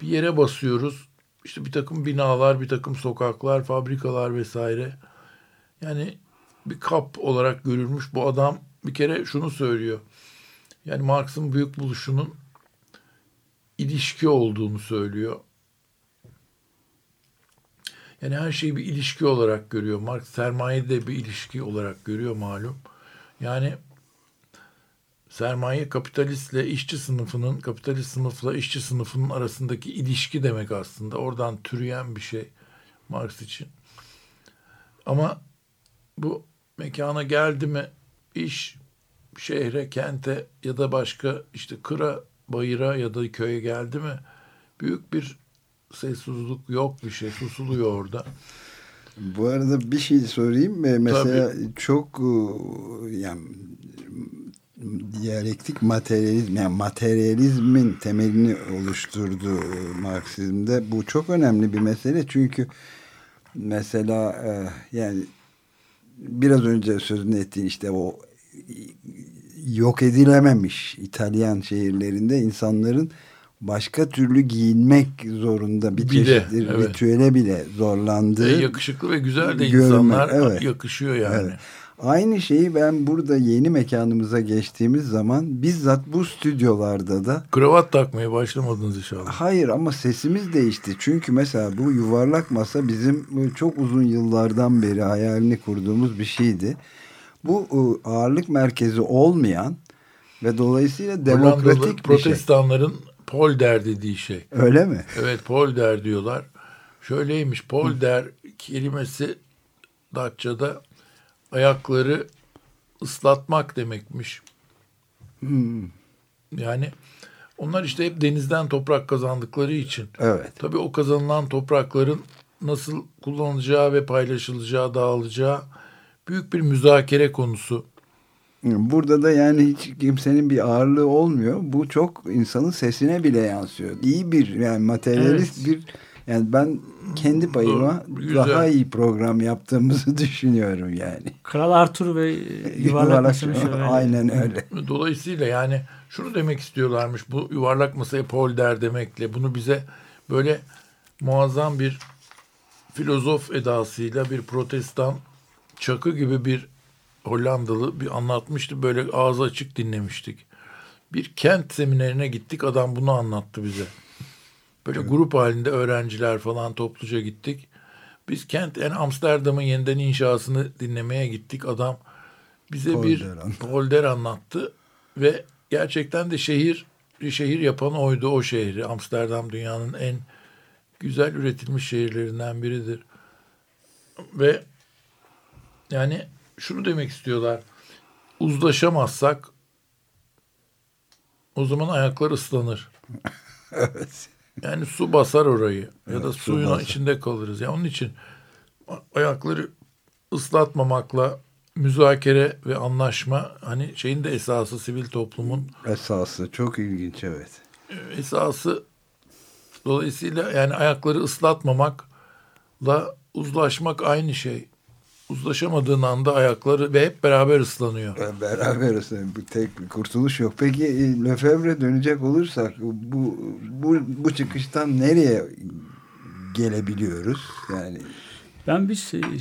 bir yere basıyoruz. İşte bir takım binalar, bir takım sokaklar, fabrikalar vesaire. Yani bir kap olarak görülmüş. Bu adam bir kere şunu söylüyor. Yani Marx'ın büyük buluşunun ilişki olduğunu söylüyor. Yani her şeyi bir ilişki olarak görüyor. Marx sermayeyi de bir ilişki olarak görüyor malum. Yani sermaye kapitalistle işçi sınıfının, kapitalist sınıfla işçi sınıfının arasındaki ilişki demek aslında. Oradan türeyen bir şey Marx için. Ama bu mekana geldi mi iş şehre, kente ya da başka işte kıra, bayıra ya da köye geldi mi büyük bir sessizlik yok bir şey susuluyor orada. Bu arada bir şey sorayım. Ee, Mesela çok e, yani diyalektik materyalizm yani materyalizmin temelini oluşturdu Marksizmde. Bu çok önemli bir mesele çünkü mesela e, yani biraz önce sözünü ettiğin işte o yok edilememiş İtalyan şehirlerinde insanların başka türlü giyinmek zorunda bir Bir de, çeşit evet. ritüele bile zorlandığı yakışıklı ve güzel de görmek, insanlar evet. yakışıyor yani. Evet. Aynı şeyi ben burada yeni mekanımıza geçtiğimiz zaman bizzat bu stüdyolarda da Kravat takmaya başlamadınız inşallah. hayır ama sesimiz değişti. Çünkü mesela bu yuvarlak masa bizim çok uzun yıllardan beri hayalini kurduğumuz bir şeydi. Bu e, ağırlık merkezi olmayan ve dolayısıyla demokratik Hollandalı bir şey. Protestanların polder dediği şey. Öyle mi? Evet polder diyorlar. Şöyleymiş polder kelimesi Datça'da ayakları ıslatmak demekmiş. Hmm, Yani onlar işte hep denizden toprak kazandıkları için. evet. Tabii o kazanılan toprakların nasıl kullanılacağı ve paylaşılacağı, dağılacağı büyük bir müzakere konusu. Burada da yani hiç kimsenin bir ağırlığı olmuyor. Bu çok insanın sesine bile yansıyor. İyi bir yani materyalist bir yani ben kendi payıma Doğru, daha iyi program yaptığımızı düşünüyorum yani. Kral Arthur ve yuvarlak şöyle. Aynen öyle. Dolayısıyla yani şunu demek istiyorlarmış bu yuvarlak masaya polder demekle bunu bize böyle muazzam bir filozof edasıyla bir protestan çakı gibi bir Hollandalı bir anlatmıştı böyle ağzı açık dinlemiştik. Bir kent seminerine gittik adam bunu anlattı bize. Böyle grup halinde öğrenciler falan topluca gittik. Biz kent yani Amsterdam'ın yeniden inşasını dinlemeye gittik. Adam bize bir Polder anlattı. polder anlattı ve gerçekten de şehir şehir yapan oydu o şehri. Amsterdam dünyanın en güzel üretilmiş şehirlerinden biridir. Ve yani şunu demek istiyorlar. Uzlaşamazsak o zaman ayaklar ıslanır. Evet. Yani su basar orayı ya da Evet, su suyun basar. içinde kalırız. Yani onun için ayakları ıslatmamakla müzakere ve anlaşma hani şeyin de esası sivil toplumun Esası çok ilginç evet. esası dolayısıyla yani ayakları ıslatmamakla uzlaşmak aynı şey. Uzlaşamadığın anda ayakları ve hep beraber ıslanıyor. Beraber bu tek bir kurtuluş yok. Peki e, Lefebvre dönecek olursak bu bu bu çıkıştan nereye gelebiliyoruz? Yani Ben bir, se-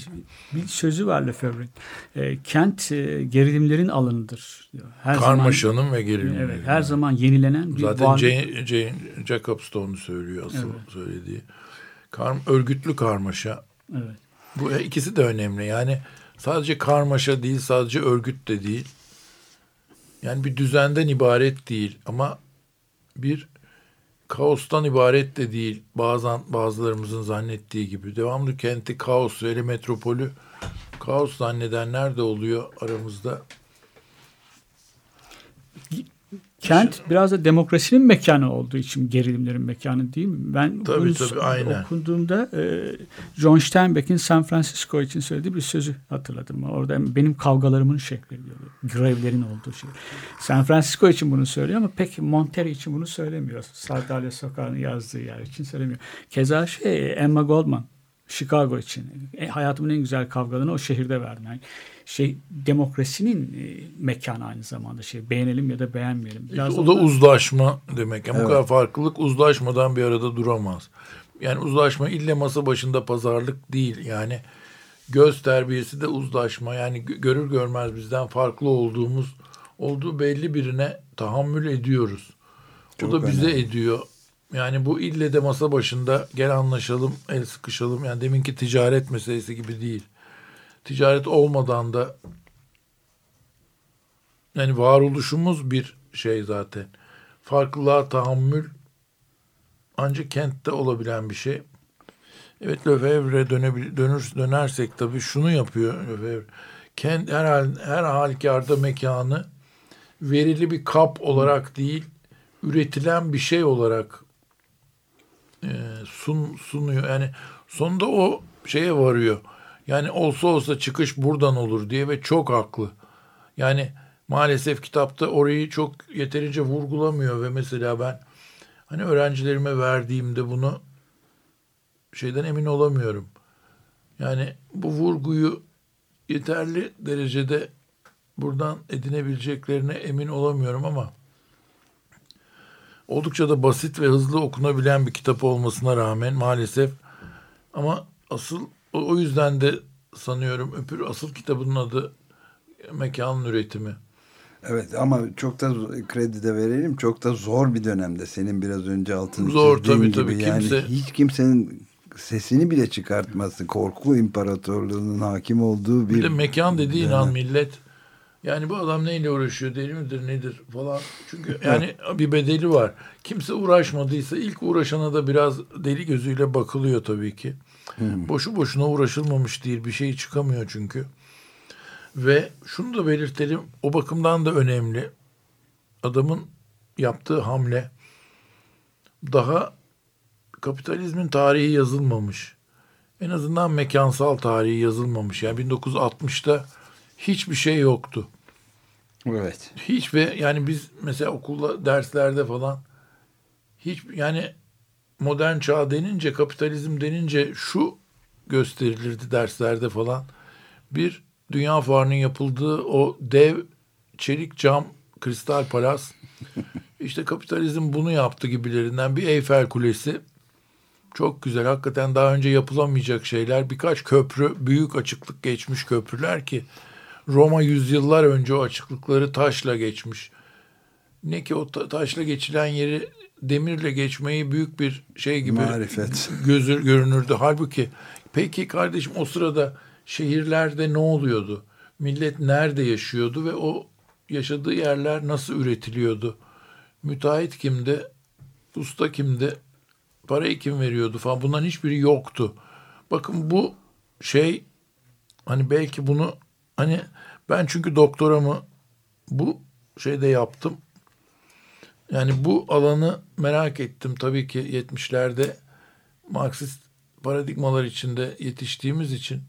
bir sözü var Lefebvre'nin. E, kent e, gerilimlerin alanıdır. diyor. Her zaman Karmaşanın ve gerilmenin. Evet, her zaman yenilenen bir Zaten varlık. Jane, Jane Jacobs da onu söylüyor asıl söylediği. Kar, örgütlü karmaşa. Evet. Bu ikisi de önemli. Yani sadece karmaşa değil, sadece örgüt de değil. Yani bir düzenden ibaret değil ama bir kaostan ibaret de değil. Bazen bazılarımızın zannettiği gibi. Devamlı kenti kaos ve metropolü kaos zannedenler de oluyor aramızda. Kent biraz da demokrasinin mekanı olduğu için gerilimlerin mekanı değil mi? Ben Tabii, bunu tabii, aynen. okuduğumda e, John Steinbeck'in San Francisco için söylediği bir sözü hatırladım. Orada benim kavgalarımın şekli diyor. Grevlerin olduğu şey. San Francisco için bunu söylüyor ama pek Monterey için bunu söylemiyor. Sardalya Sokağı'nın yazdığı yer için söylemiyor. Keza şey Emma Goldman Chicago için. E, hayatımın en güzel kavgalarını o şehirde verdim. Yani şey demokrasinin e, mekanı aynı zamanda şey beğenelim ya da beğenmeyelim. Biraz o da orada- uzlaşma demek. Yani Evet. Bu kadar farklılık uzlaşmadan bir arada duramaz. Yani uzlaşma ille masa başında pazarlık değil. Yani göz terbiyesi de uzlaşma. Yani gö- görür görmez bizden farklı olduğumuz olduğu belli birine tahammül ediyoruz. Çok o da bize önemli. ediyor. Yani bu ille de masa başında gel anlaşalım, el sıkışalım. Yani deminki ticaret meselesi gibi değil. Ticaret olmadan da yani varoluşumuz bir şey zaten. Farklılığa tahammül ancak kentte olabilen bir şey. Evet Lefebvre dönür, dönersek tabii şunu yapıyor Lefebvre. Kent, her, hal, her halükarda mekanı verili bir kap olarak değil, üretilen bir şey olarak e, sun, sunuyor. Yani sonunda o şeye varıyor. Yani olsa olsa çıkış buradan olur diye ve çok haklı. Yani maalesef kitapta orayı çok yeterince vurgulamıyor ve mesela ben hani öğrencilerime verdiğimde bunu şeyden emin olamıyorum. Yani bu vurguyu yeterli derecede buradan edinebileceklerine emin olamıyorum ama oldukça da basit ve hızlı okunabilen bir kitap olmasına rağmen maalesef ama asıl o yüzden de sanıyorum öpür asıl kitabının adı Mekanın Üretimi. Evet ama çok da kredi de verelim. Çok da zor bir dönemde. Senin biraz önce altını Zor, tabii, gibi. tabii. Yani Kimse- hiç kimsenin sesini bile çıkartması, korku imparatorluğunun hakim olduğu bir... Bir de mekan dediğin dönem. an millet yani bu adam neyle uğraşıyor deli midir nedir falan. Çünkü yani bir bedeli var. Kimse uğraşmadıysa ilk uğraşana da biraz deli gözüyle bakılıyor tabii ki. Boşu boşuna uğraşılmamış değil. Bir şey çıkamıyor çünkü. Ve şunu da belirtelim. O bakımdan da önemli. Adamın yaptığı hamle daha kapitalizmin tarihi yazılmamış. En azından mekansal tarihi yazılmamış. Yani 1960'ta hiçbir şey yoktu. Evet. Hiç ve yani biz mesela okulda derslerde falan hiç yani modern çağ denince kapitalizm denince şu gösterilirdi derslerde falan. Bir dünya fuarının yapıldığı o dev çelik cam kristal palas işte kapitalizm bunu yaptı gibilerinden bir Eyfel Kulesi çok güzel. Hakikaten daha önce yapılamayacak şeyler. Birkaç köprü, büyük açıklık geçmiş köprüler ki Roma yüzyıllar önce o açıklıkları taşla geçmiş. Ne ki o ta- taşla geçilen yeri demirle geçmeyi büyük bir şey gibi Marifet. gözü görünürdü. Halbuki peki kardeşim o sırada şehirlerde ne oluyordu? Millet nerede yaşıyordu ve o yaşadığı yerler nasıl üretiliyordu? Müteahhit kimdi? Usta kimdi? Parayı kim veriyordu falan bunların hiçbiri yoktu. Bakın bu şey hani belki bunu hani ben çünkü doktoramı bu şeyde yaptım. Yani bu alanı merak ettim tabii ki 70'lerde Marksist paradigmalar içinde yetiştiğimiz için.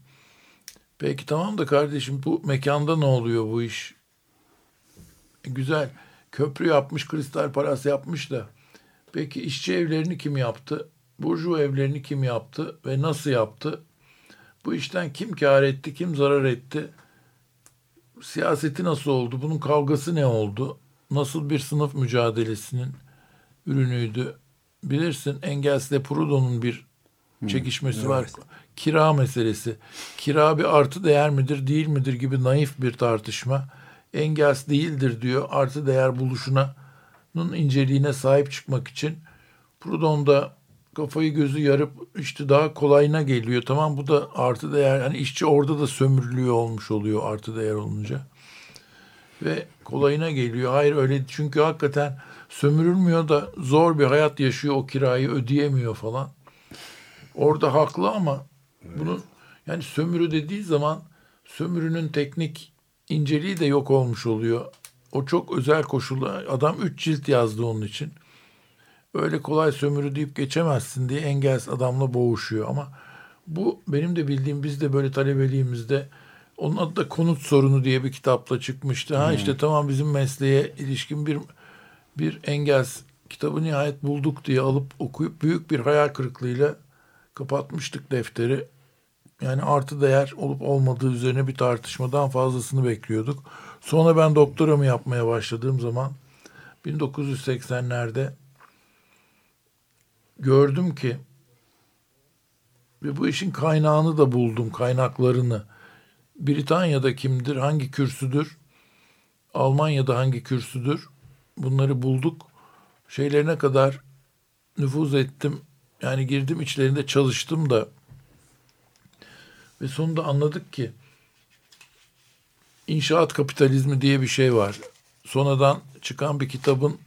Peki tamam da kardeşim bu mekanda ne oluyor bu iş? E, güzel. Köprü yapmış, kristal parası yapmış da. Peki işçi evlerini kim yaptı? Burjuva evlerini kim yaptı ve nasıl yaptı? Bu işten kim kar etti, kim zarar etti? Siyaseti nasıl oldu? Bunun kavgası ne oldu? Nasıl bir sınıf mücadelesinin ürünüydü? Bilirsin Engels ile Proudhon'un bir çekişmesi var. Kira meselesi. Kira bir artı değer midir, değil midir gibi naif bir tartışma. Engels değildir diyor. Artı değer buluşuna inceliğine sahip çıkmak için Proudhon da kafayı gözü yarıp işte daha kolayına geliyor. Tamam bu da artı değer. Hani işçi orada da sömürülüyor olmuş oluyor artı değer olunca. Ve kolayına geliyor. Hayır öyle çünkü hakikaten sömürülmüyor da zor bir hayat yaşıyor o kirayı ödeyemiyor falan. Orada haklı ama bunun yani sömürü dediği zaman sömürünün teknik inceliği de yok olmuş oluyor. O çok özel koşullar. Adam üç cilt yazdı onun için. Öyle kolay sömürü deyip geçemezsin diye Engels adamla boğuşuyor. Ama bu benim de bildiğim biz de böyle talebeliğimizde onun adı da konut sorunu diye bir kitapla çıkmıştı. Ha işte tamam bizim mesleğe ilişkin bir bir Engels kitabı nihayet bulduk diye alıp okuyup büyük bir hayal kırıklığıyla kapatmıştık defteri. Yani artı değer olup olmadığı üzerine bir tartışmadan fazlasını bekliyorduk. Sonra ben doktoramı yapmaya başladığım zaman 1980'lerde gördüm ki ve bu işin kaynağını da buldum, kaynaklarını. Britanya'da kimdir, hangi kürsüdür, Almanya'da hangi kürsüdür bunları bulduk. Şeylerine kadar nüfuz ettim. Yani girdim içlerinde çalıştım da ve sonunda anladık ki inşaat kapitalizmi diye bir şey var. Sonradan çıkan bir kitabın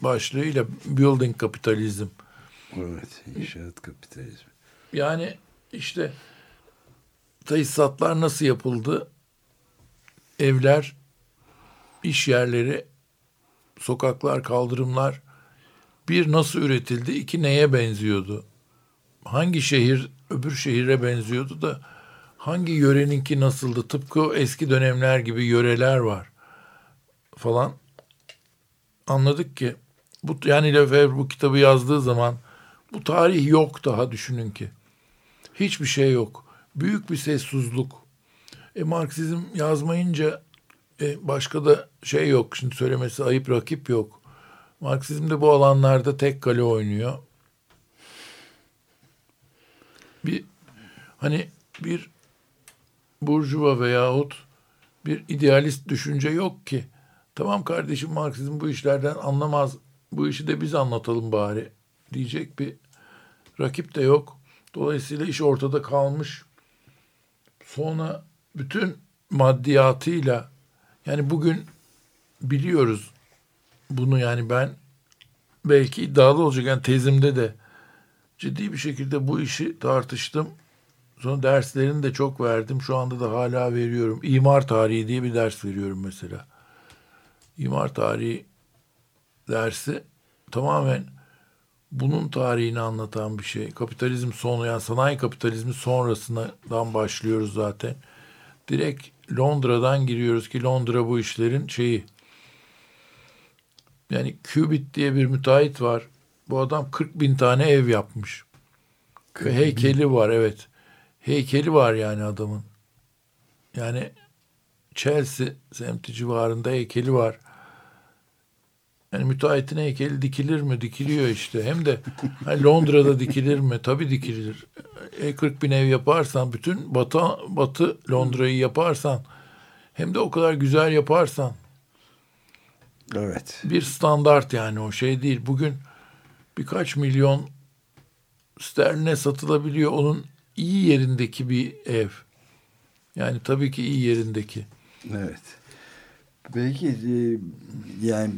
başlığıyla Building Kapitalizm. Evet, inşaat kapitalizmi. Yani işte tesisatlar nasıl yapıldı? Evler, iş yerleri, sokaklar, kaldırımlar bir nasıl üretildi, iki neye benziyordu? Hangi şehir öbür şehire benziyordu da hangi yöreninki nasıldı? Tıpkı eski dönemler gibi yöreler var falan. Anladık ki bu yani Lefebvre bu kitabı yazdığı zaman bu tarih yok daha düşünün ki. Hiçbir şey yok. Büyük bir sessizlik. E Marksizm yazmayınca e, başka da şey yok. Şimdi söylemesi ayıp rakip yok. Marksizm de bu alanlarda tek kale oynuyor. Bir hani bir burjuva veyahut bir idealist düşünce yok ki. Tamam kardeşim Marksizm bu işlerden anlamaz. Bu işi de biz anlatalım bari diyecek bir rakip de yok. Dolayısıyla iş ortada kalmış. Sonra bütün maddiyatıyla yani bugün biliyoruz bunu yani ben belki iddialı olacak yani tezimde de ciddi bir şekilde bu işi tartıştım. Sonra derslerini de çok verdim. Şu anda da hala veriyorum. İmar tarihi diye bir ders veriyorum mesela. İmar tarihi dersi tamamen bunun tarihini anlatan bir şey. Kapitalizm sonu yani sanayi kapitalizmi sonrasından başlıyoruz zaten. Direkt Londra'dan giriyoruz ki Londra bu işlerin şeyi. Yani Cubit diye bir müteahhit var. Bu adam 40 bin tane ev yapmış. Ve heykeli var evet. Heykeli var yani adamın. Yani Chelsea semti civarında heykeli var. Yani müteahhitin heykeli dikilir mi? Dikiliyor işte. Hem de hani Londra'da dikilir mi? Tabii dikilir. E 40 bin ev yaparsan, bütün batı, batı Londra'yı yaparsan, hem de o kadar güzel yaparsan, Evet. bir standart yani o şey değil. Bugün birkaç milyon sterline satılabiliyor onun iyi yerindeki bir ev. Yani tabii ki iyi yerindeki. Evet. Belki e, yani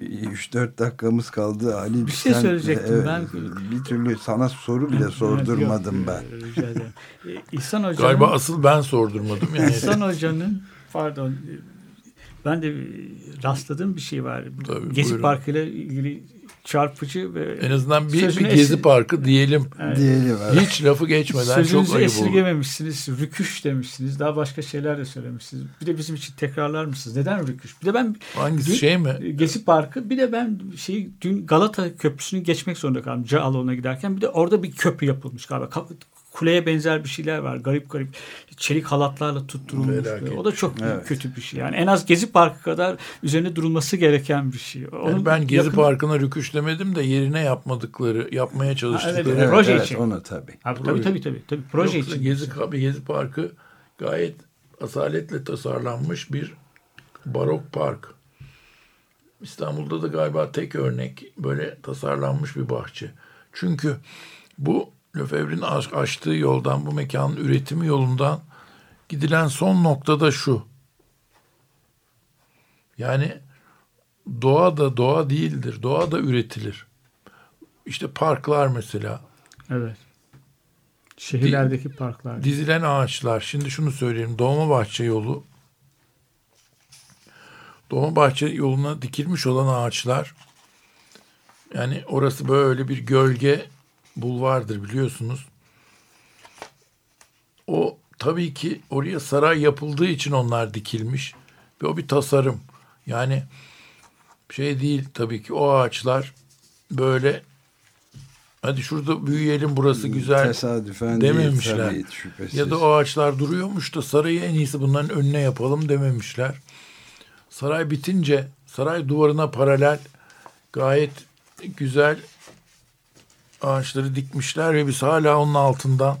3-4 dakikamız kaldı Ali. Bir şey söyleyecektim ben. Bir türlü sana soru bile sordurmadım Yok, ben. e, ederim. E, İhsan Hoca'nın, Galiba asıl ben sordurmadım yani. İhsan Hoca'nın pardon e, ben de rastladığım bir şey var. Tabii, Gezi. Parkı ile ilgili çarpıcı ve En azından bir, bir gezi parkı diyelim. Diyelim. evet. Hiç lafı geçmeden çok Sözünüzü ayıp oldu. esirgememişsiniz. Rüküş demişsiniz. Daha başka şeyler de söylemişsiniz. Bir de bizim için tekrarlar mısınız? Neden rüküş? Bir de ben Hangisi Dün- şey mi? Gezi Parkı bir de ben şey dün Galata Köprüsü'nü geçmek zorunda kaldım. Cağaloğlu'na giderken bir de orada bir köprü yapılmış galiba. Kuleye benzer bir şeyler var. Garip garip çelik halatlarla tutturulmuş. Felaket. O da çok Evet. kötü bir şey. Yani en az Gezi Parkı kadar üzerine durulması gereken bir şey. Yani Onun ben Gezi yakın- Parkı'na rüküş demedim de yerine yapmadıkları, yapmaya çalıştıkları. evet, Evet, Proje evet, için. onu tabii. Ha, tabii tabii tabii. tabii. Proje Yoksa için. Gezi, Gezi Parkı gayet asaletle tasarlanmış bir barok park. İstanbul'da da galiba tek örnek böyle tasarlanmış bir bahçe. Çünkü bu Lefebvre'nin aç- açtığı yoldan, bu mekanın üretimi yolundan gidilen son noktada şu. Yani doğa da doğa değildir. Doğa da üretilir. İşte parklar mesela. Evet. Şehirlerdeki parklar. Dizilen ağaçlar. Şimdi şunu söyleyeyim. Dolmabahçe yolu Dolmabahçe yoluna dikilmiş olan ağaçlar yani orası böyle bir gölge bulvardır biliyorsunuz. O tabii ki oraya saray yapıldığı için onlar dikilmiş ve o bir tasarım. Yani şey değil tabii ki o ağaçlar böyle hadi şurada büyüyelim burası güzel Tesadüfen dememişler. değil tabii ya da o ağaçlar duruyormuş da sarayı en iyisi bunların önüne yapalım dememişler. Saray bitince saray duvarına paralel gayet güzel ağaçları dikmişler ve biz hala onun altından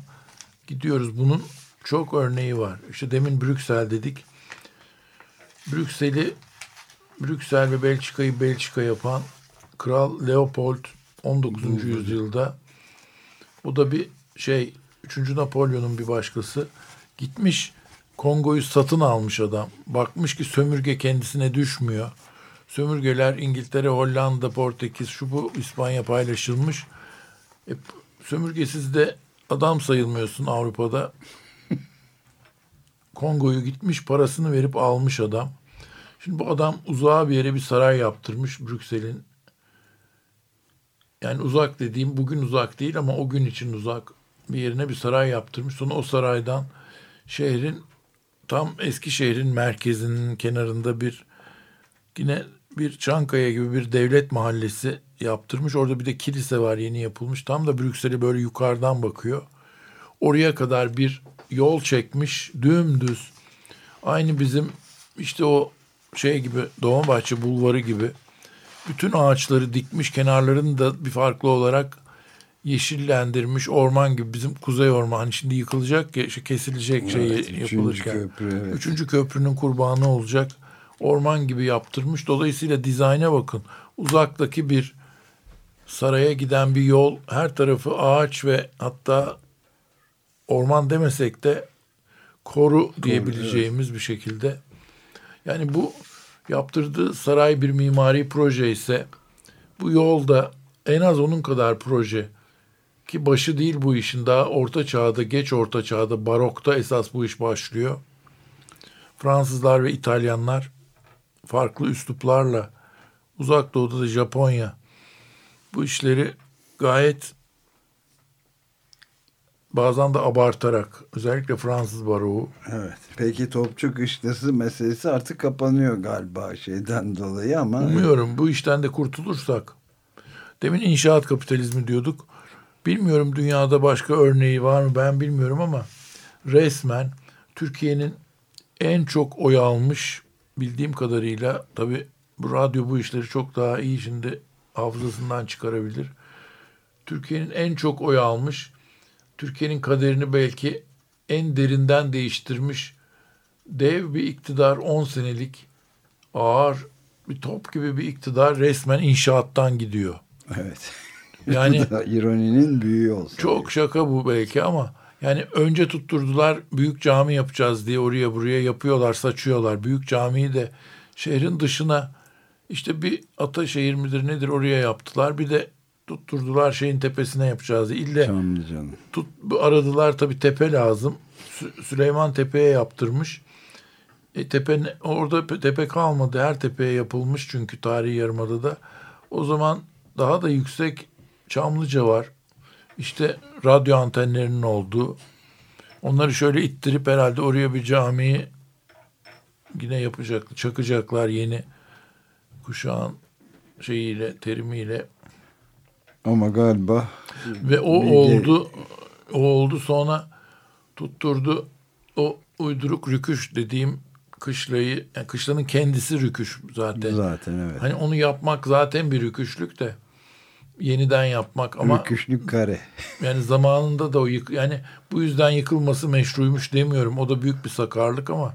gidiyoruz. Bunun çok örneği var. İşte demin Brüksel dedik. Brüksel'i Brüksel ve Belçika'yı Belçika yapan Kral Leopold 19. yüzyılda bu da bir şey 3. Napolyon'un bir başkası gitmiş Kongo'yu satın almış adam. Bakmış ki sömürge kendisine düşmüyor. Sömürgeler İngiltere, Hollanda, Portekiz, şu bu İspanya paylaşılmış. E, sömürgesiz de adam sayılmıyorsun Avrupa'da. Kongo'yu gitmiş parasını verip almış adam. Şimdi bu adam uzağa bir yere bir saray yaptırmış Brüksel'in. Yani uzak dediğim bugün uzak değil ama o gün için uzak bir yerine bir saray yaptırmış. Sonra o saraydan şehrin tam eski şehrin merkezinin kenarında bir yine bir Çankaya gibi bir devlet mahallesi yaptırmış. Orada bir de kilise var yeni yapılmış. Tam da Brüksel'e böyle yukarıdan bakıyor. Oraya kadar bir yol çekmiş dümdüz. Aynı bizim işte o şey gibi Dolmabahçe bulvarı gibi bütün ağaçları dikmiş kenarlarını da bir farklı olarak yeşillendirmiş orman gibi bizim kuzey orman hani şimdi yıkılacak kesilecek şey Evet, üçüncü yapılırken. köprü, evet. Üçüncü köprünün kurbanı olacak orman gibi yaptırmış. Dolayısıyla dizayna bakın. Uzaktaki bir saraya giden bir yol her tarafı ağaç ve hatta orman demesek de koru diyebileceğimiz bir şekilde. Yani bu yaptırdığı saray bir mimari proje ise bu yolda en az onun kadar proje ki başı değil bu işin daha orta çağda geç orta çağda barokta esas bu iş başlıyor. Fransızlar ve İtalyanlar farklı üsluplarla uzak doğuda da Japonya bu işleri gayet bazen de abartarak özellikle Fransız baroğu Evet. Peki topçu kışlası meselesi artık kapanıyor galiba şeyden dolayı ama Umuyorum bu işten de kurtulursak. Demin inşaat kapitalizmi diyorduk. Bilmiyorum dünyada başka örneği var mı ben bilmiyorum ama resmen Türkiye'nin en çok oy almış bildiğim kadarıyla tabi bu radyo bu işleri çok daha iyi şimdi hafızasından çıkarabilir. Türkiye'nin en çok oy almış, Türkiye'nin kaderini belki en derinden değiştirmiş dev bir iktidar 10 senelik ağır bir top gibi bir iktidar resmen inşaattan gidiyor. evet. Yani ironinin büyüğü olsa. çok şaka bu belki ama yani önce tutturdular büyük cami yapacağız diye oraya buraya yapıyorlar, saçıyorlar. Büyük camiyi de şehrin dışına işte bir Ataşehir midir nedir oraya yaptılar. Bir de tutturdular şeyin tepesine yapacağız diye. İlle Çamlıca'nın. tut, bu aradılar tabii tepe lazım. Sü- Süleyman Tepe'ye yaptırmış. E, tepe orada pe- tepe kalmadı. Her tepeye yapılmış çünkü tarihi yarımadada. O zaman daha da yüksek Çamlıca var. İşte radyo antenlerinin olduğu. Onları şöyle ittirip herhalde oraya bir camiyi yine yapacak, çakacaklar yeni kuşağın şeyiyle, terimiyle. Ama galiba Ve o de- oldu. O oldu sonra tutturdu o uyduruk rüküş dediğim kışlayı yani kışlanın kendisi rüküş zaten. zaten evet. Hani onu yapmak zaten bir rüküşlük de yeniden yapmak ama Rüküşlük kare. yani zamanında da o yık yani bu yüzden yıkılması meşruymuş demiyorum. O da büyük bir sakarlık ama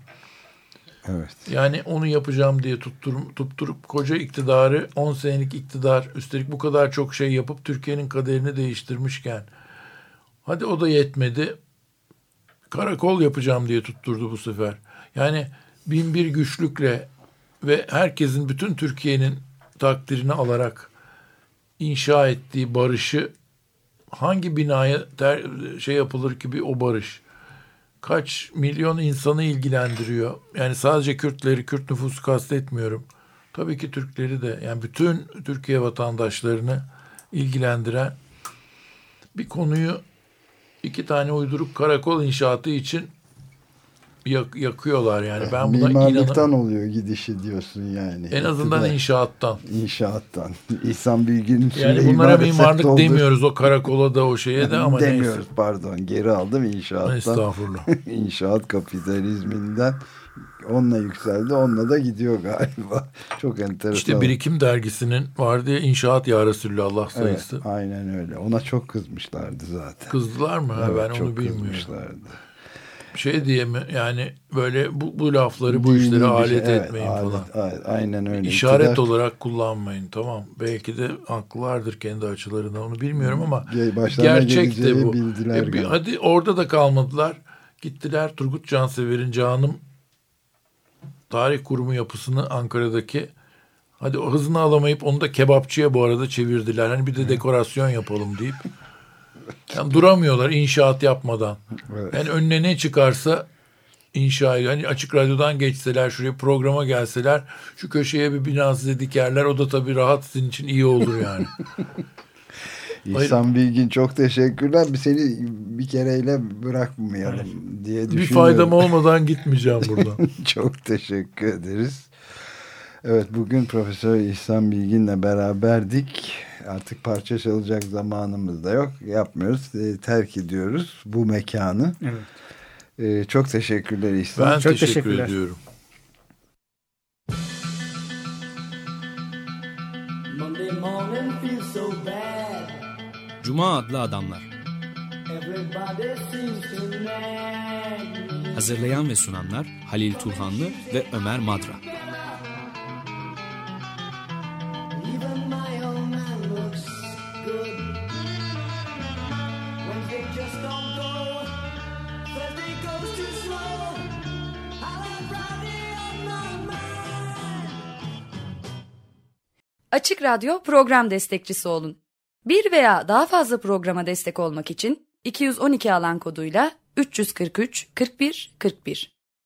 Evet. yani onu yapacağım diye tutturup, tutturup koca iktidarı 10 senelik iktidar üstelik bu kadar çok şey yapıp Türkiye'nin kaderini değiştirmişken hadi o da yetmedi karakol yapacağım diye tutturdu bu sefer. Yani bin bir güçlükle ve herkesin bütün Türkiye'nin takdirini alarak inşa ettiği barışı hangi binaya ter, şey yapılır ki bir o barış? kaç milyon insanı ilgilendiriyor. Yani sadece Kürtleri, Kürt nüfusu kastetmiyorum. Tabii ki Türkleri de yani bütün Türkiye vatandaşlarını ilgilendiren bir konuyu iki tane uyduruk karakol inşaatı için yak- yakıyorlar yani. Ben buna Mimarlıktan inanam. oluyor gidişi diyorsun yani. En azından İktidar- inşaattan. inşaattan. İhsan Bilgin'in Yani bunlara mimarlık oldu. demiyoruz o karakola da o şeye de ama Demiyoruz neyse. pardon geri aldım inşaattan. Estağfurullah. İnşaat kapitalizminden onunla yükseldi onunla da gidiyor galiba. Çok enteresan. İşte Birikim dergisinin vardı ya inşaat ya Resulallah Evet, sayısı. aynen öyle. Ona çok kızmışlardı zaten. Kızdılar mı? Evet, ben onu bilmiyorum. kızmışlardı. Şey diye mi yani böyle bu, bu lafları bu Dini işlere bir alet şey, evet, etmeyin alet- falan. evet, aynen öyle. İşaret İktidar- olarak kullanmayın tamam. Belki de haklılardır kendi açılarından onu bilmiyorum ama gerçek de bu. E, bir- hadi orada da kalmadılar. Gittiler Turgut Cansever'in Canım Tarih Kurumu yapısını Ankara'daki hadi o hızını alamayıp onu da kebapçıya bu arada çevirdiler. Hani bir de dekorasyon yapalım deyip. Yani duramıyorlar inşaat yapmadan. Evet. Yani önüne ne çıkarsa inşa ediyor. Hani açık radyodan geçseler şuraya programa gelseler şu köşeye bir bina size dikerler. O da tabii rahat sizin için iyi olur yani. İhsan Bilgin çok teşekkürler. Bir Seni bir kereyle bırakmayalım diye bir düşünüyorum. faydam olmadan gitmeyeceğim buradan. Çok teşekkür ederiz. Evet bugün Profesör İhsan Bilgin'le beraberdik. Artık parça çalacak zamanımız da yok. Yapmıyoruz. e, terk ediyoruz bu mekanı. Evet. E, çok teşekkürler İhsan. Ben Çok teşekkür teşekkürler. ediyorum. Cuma adlı adamlar. Hazırlayan ve sunanlar Halil Turhanlı ve Ömer Madra. Even my old man looks good. Wednesday just don't go. Thursday goes too slow. Açık Radyo program destekçisi olun. Bir veya daha fazla programa destek olmak için 212 alan koduyla 343 41 41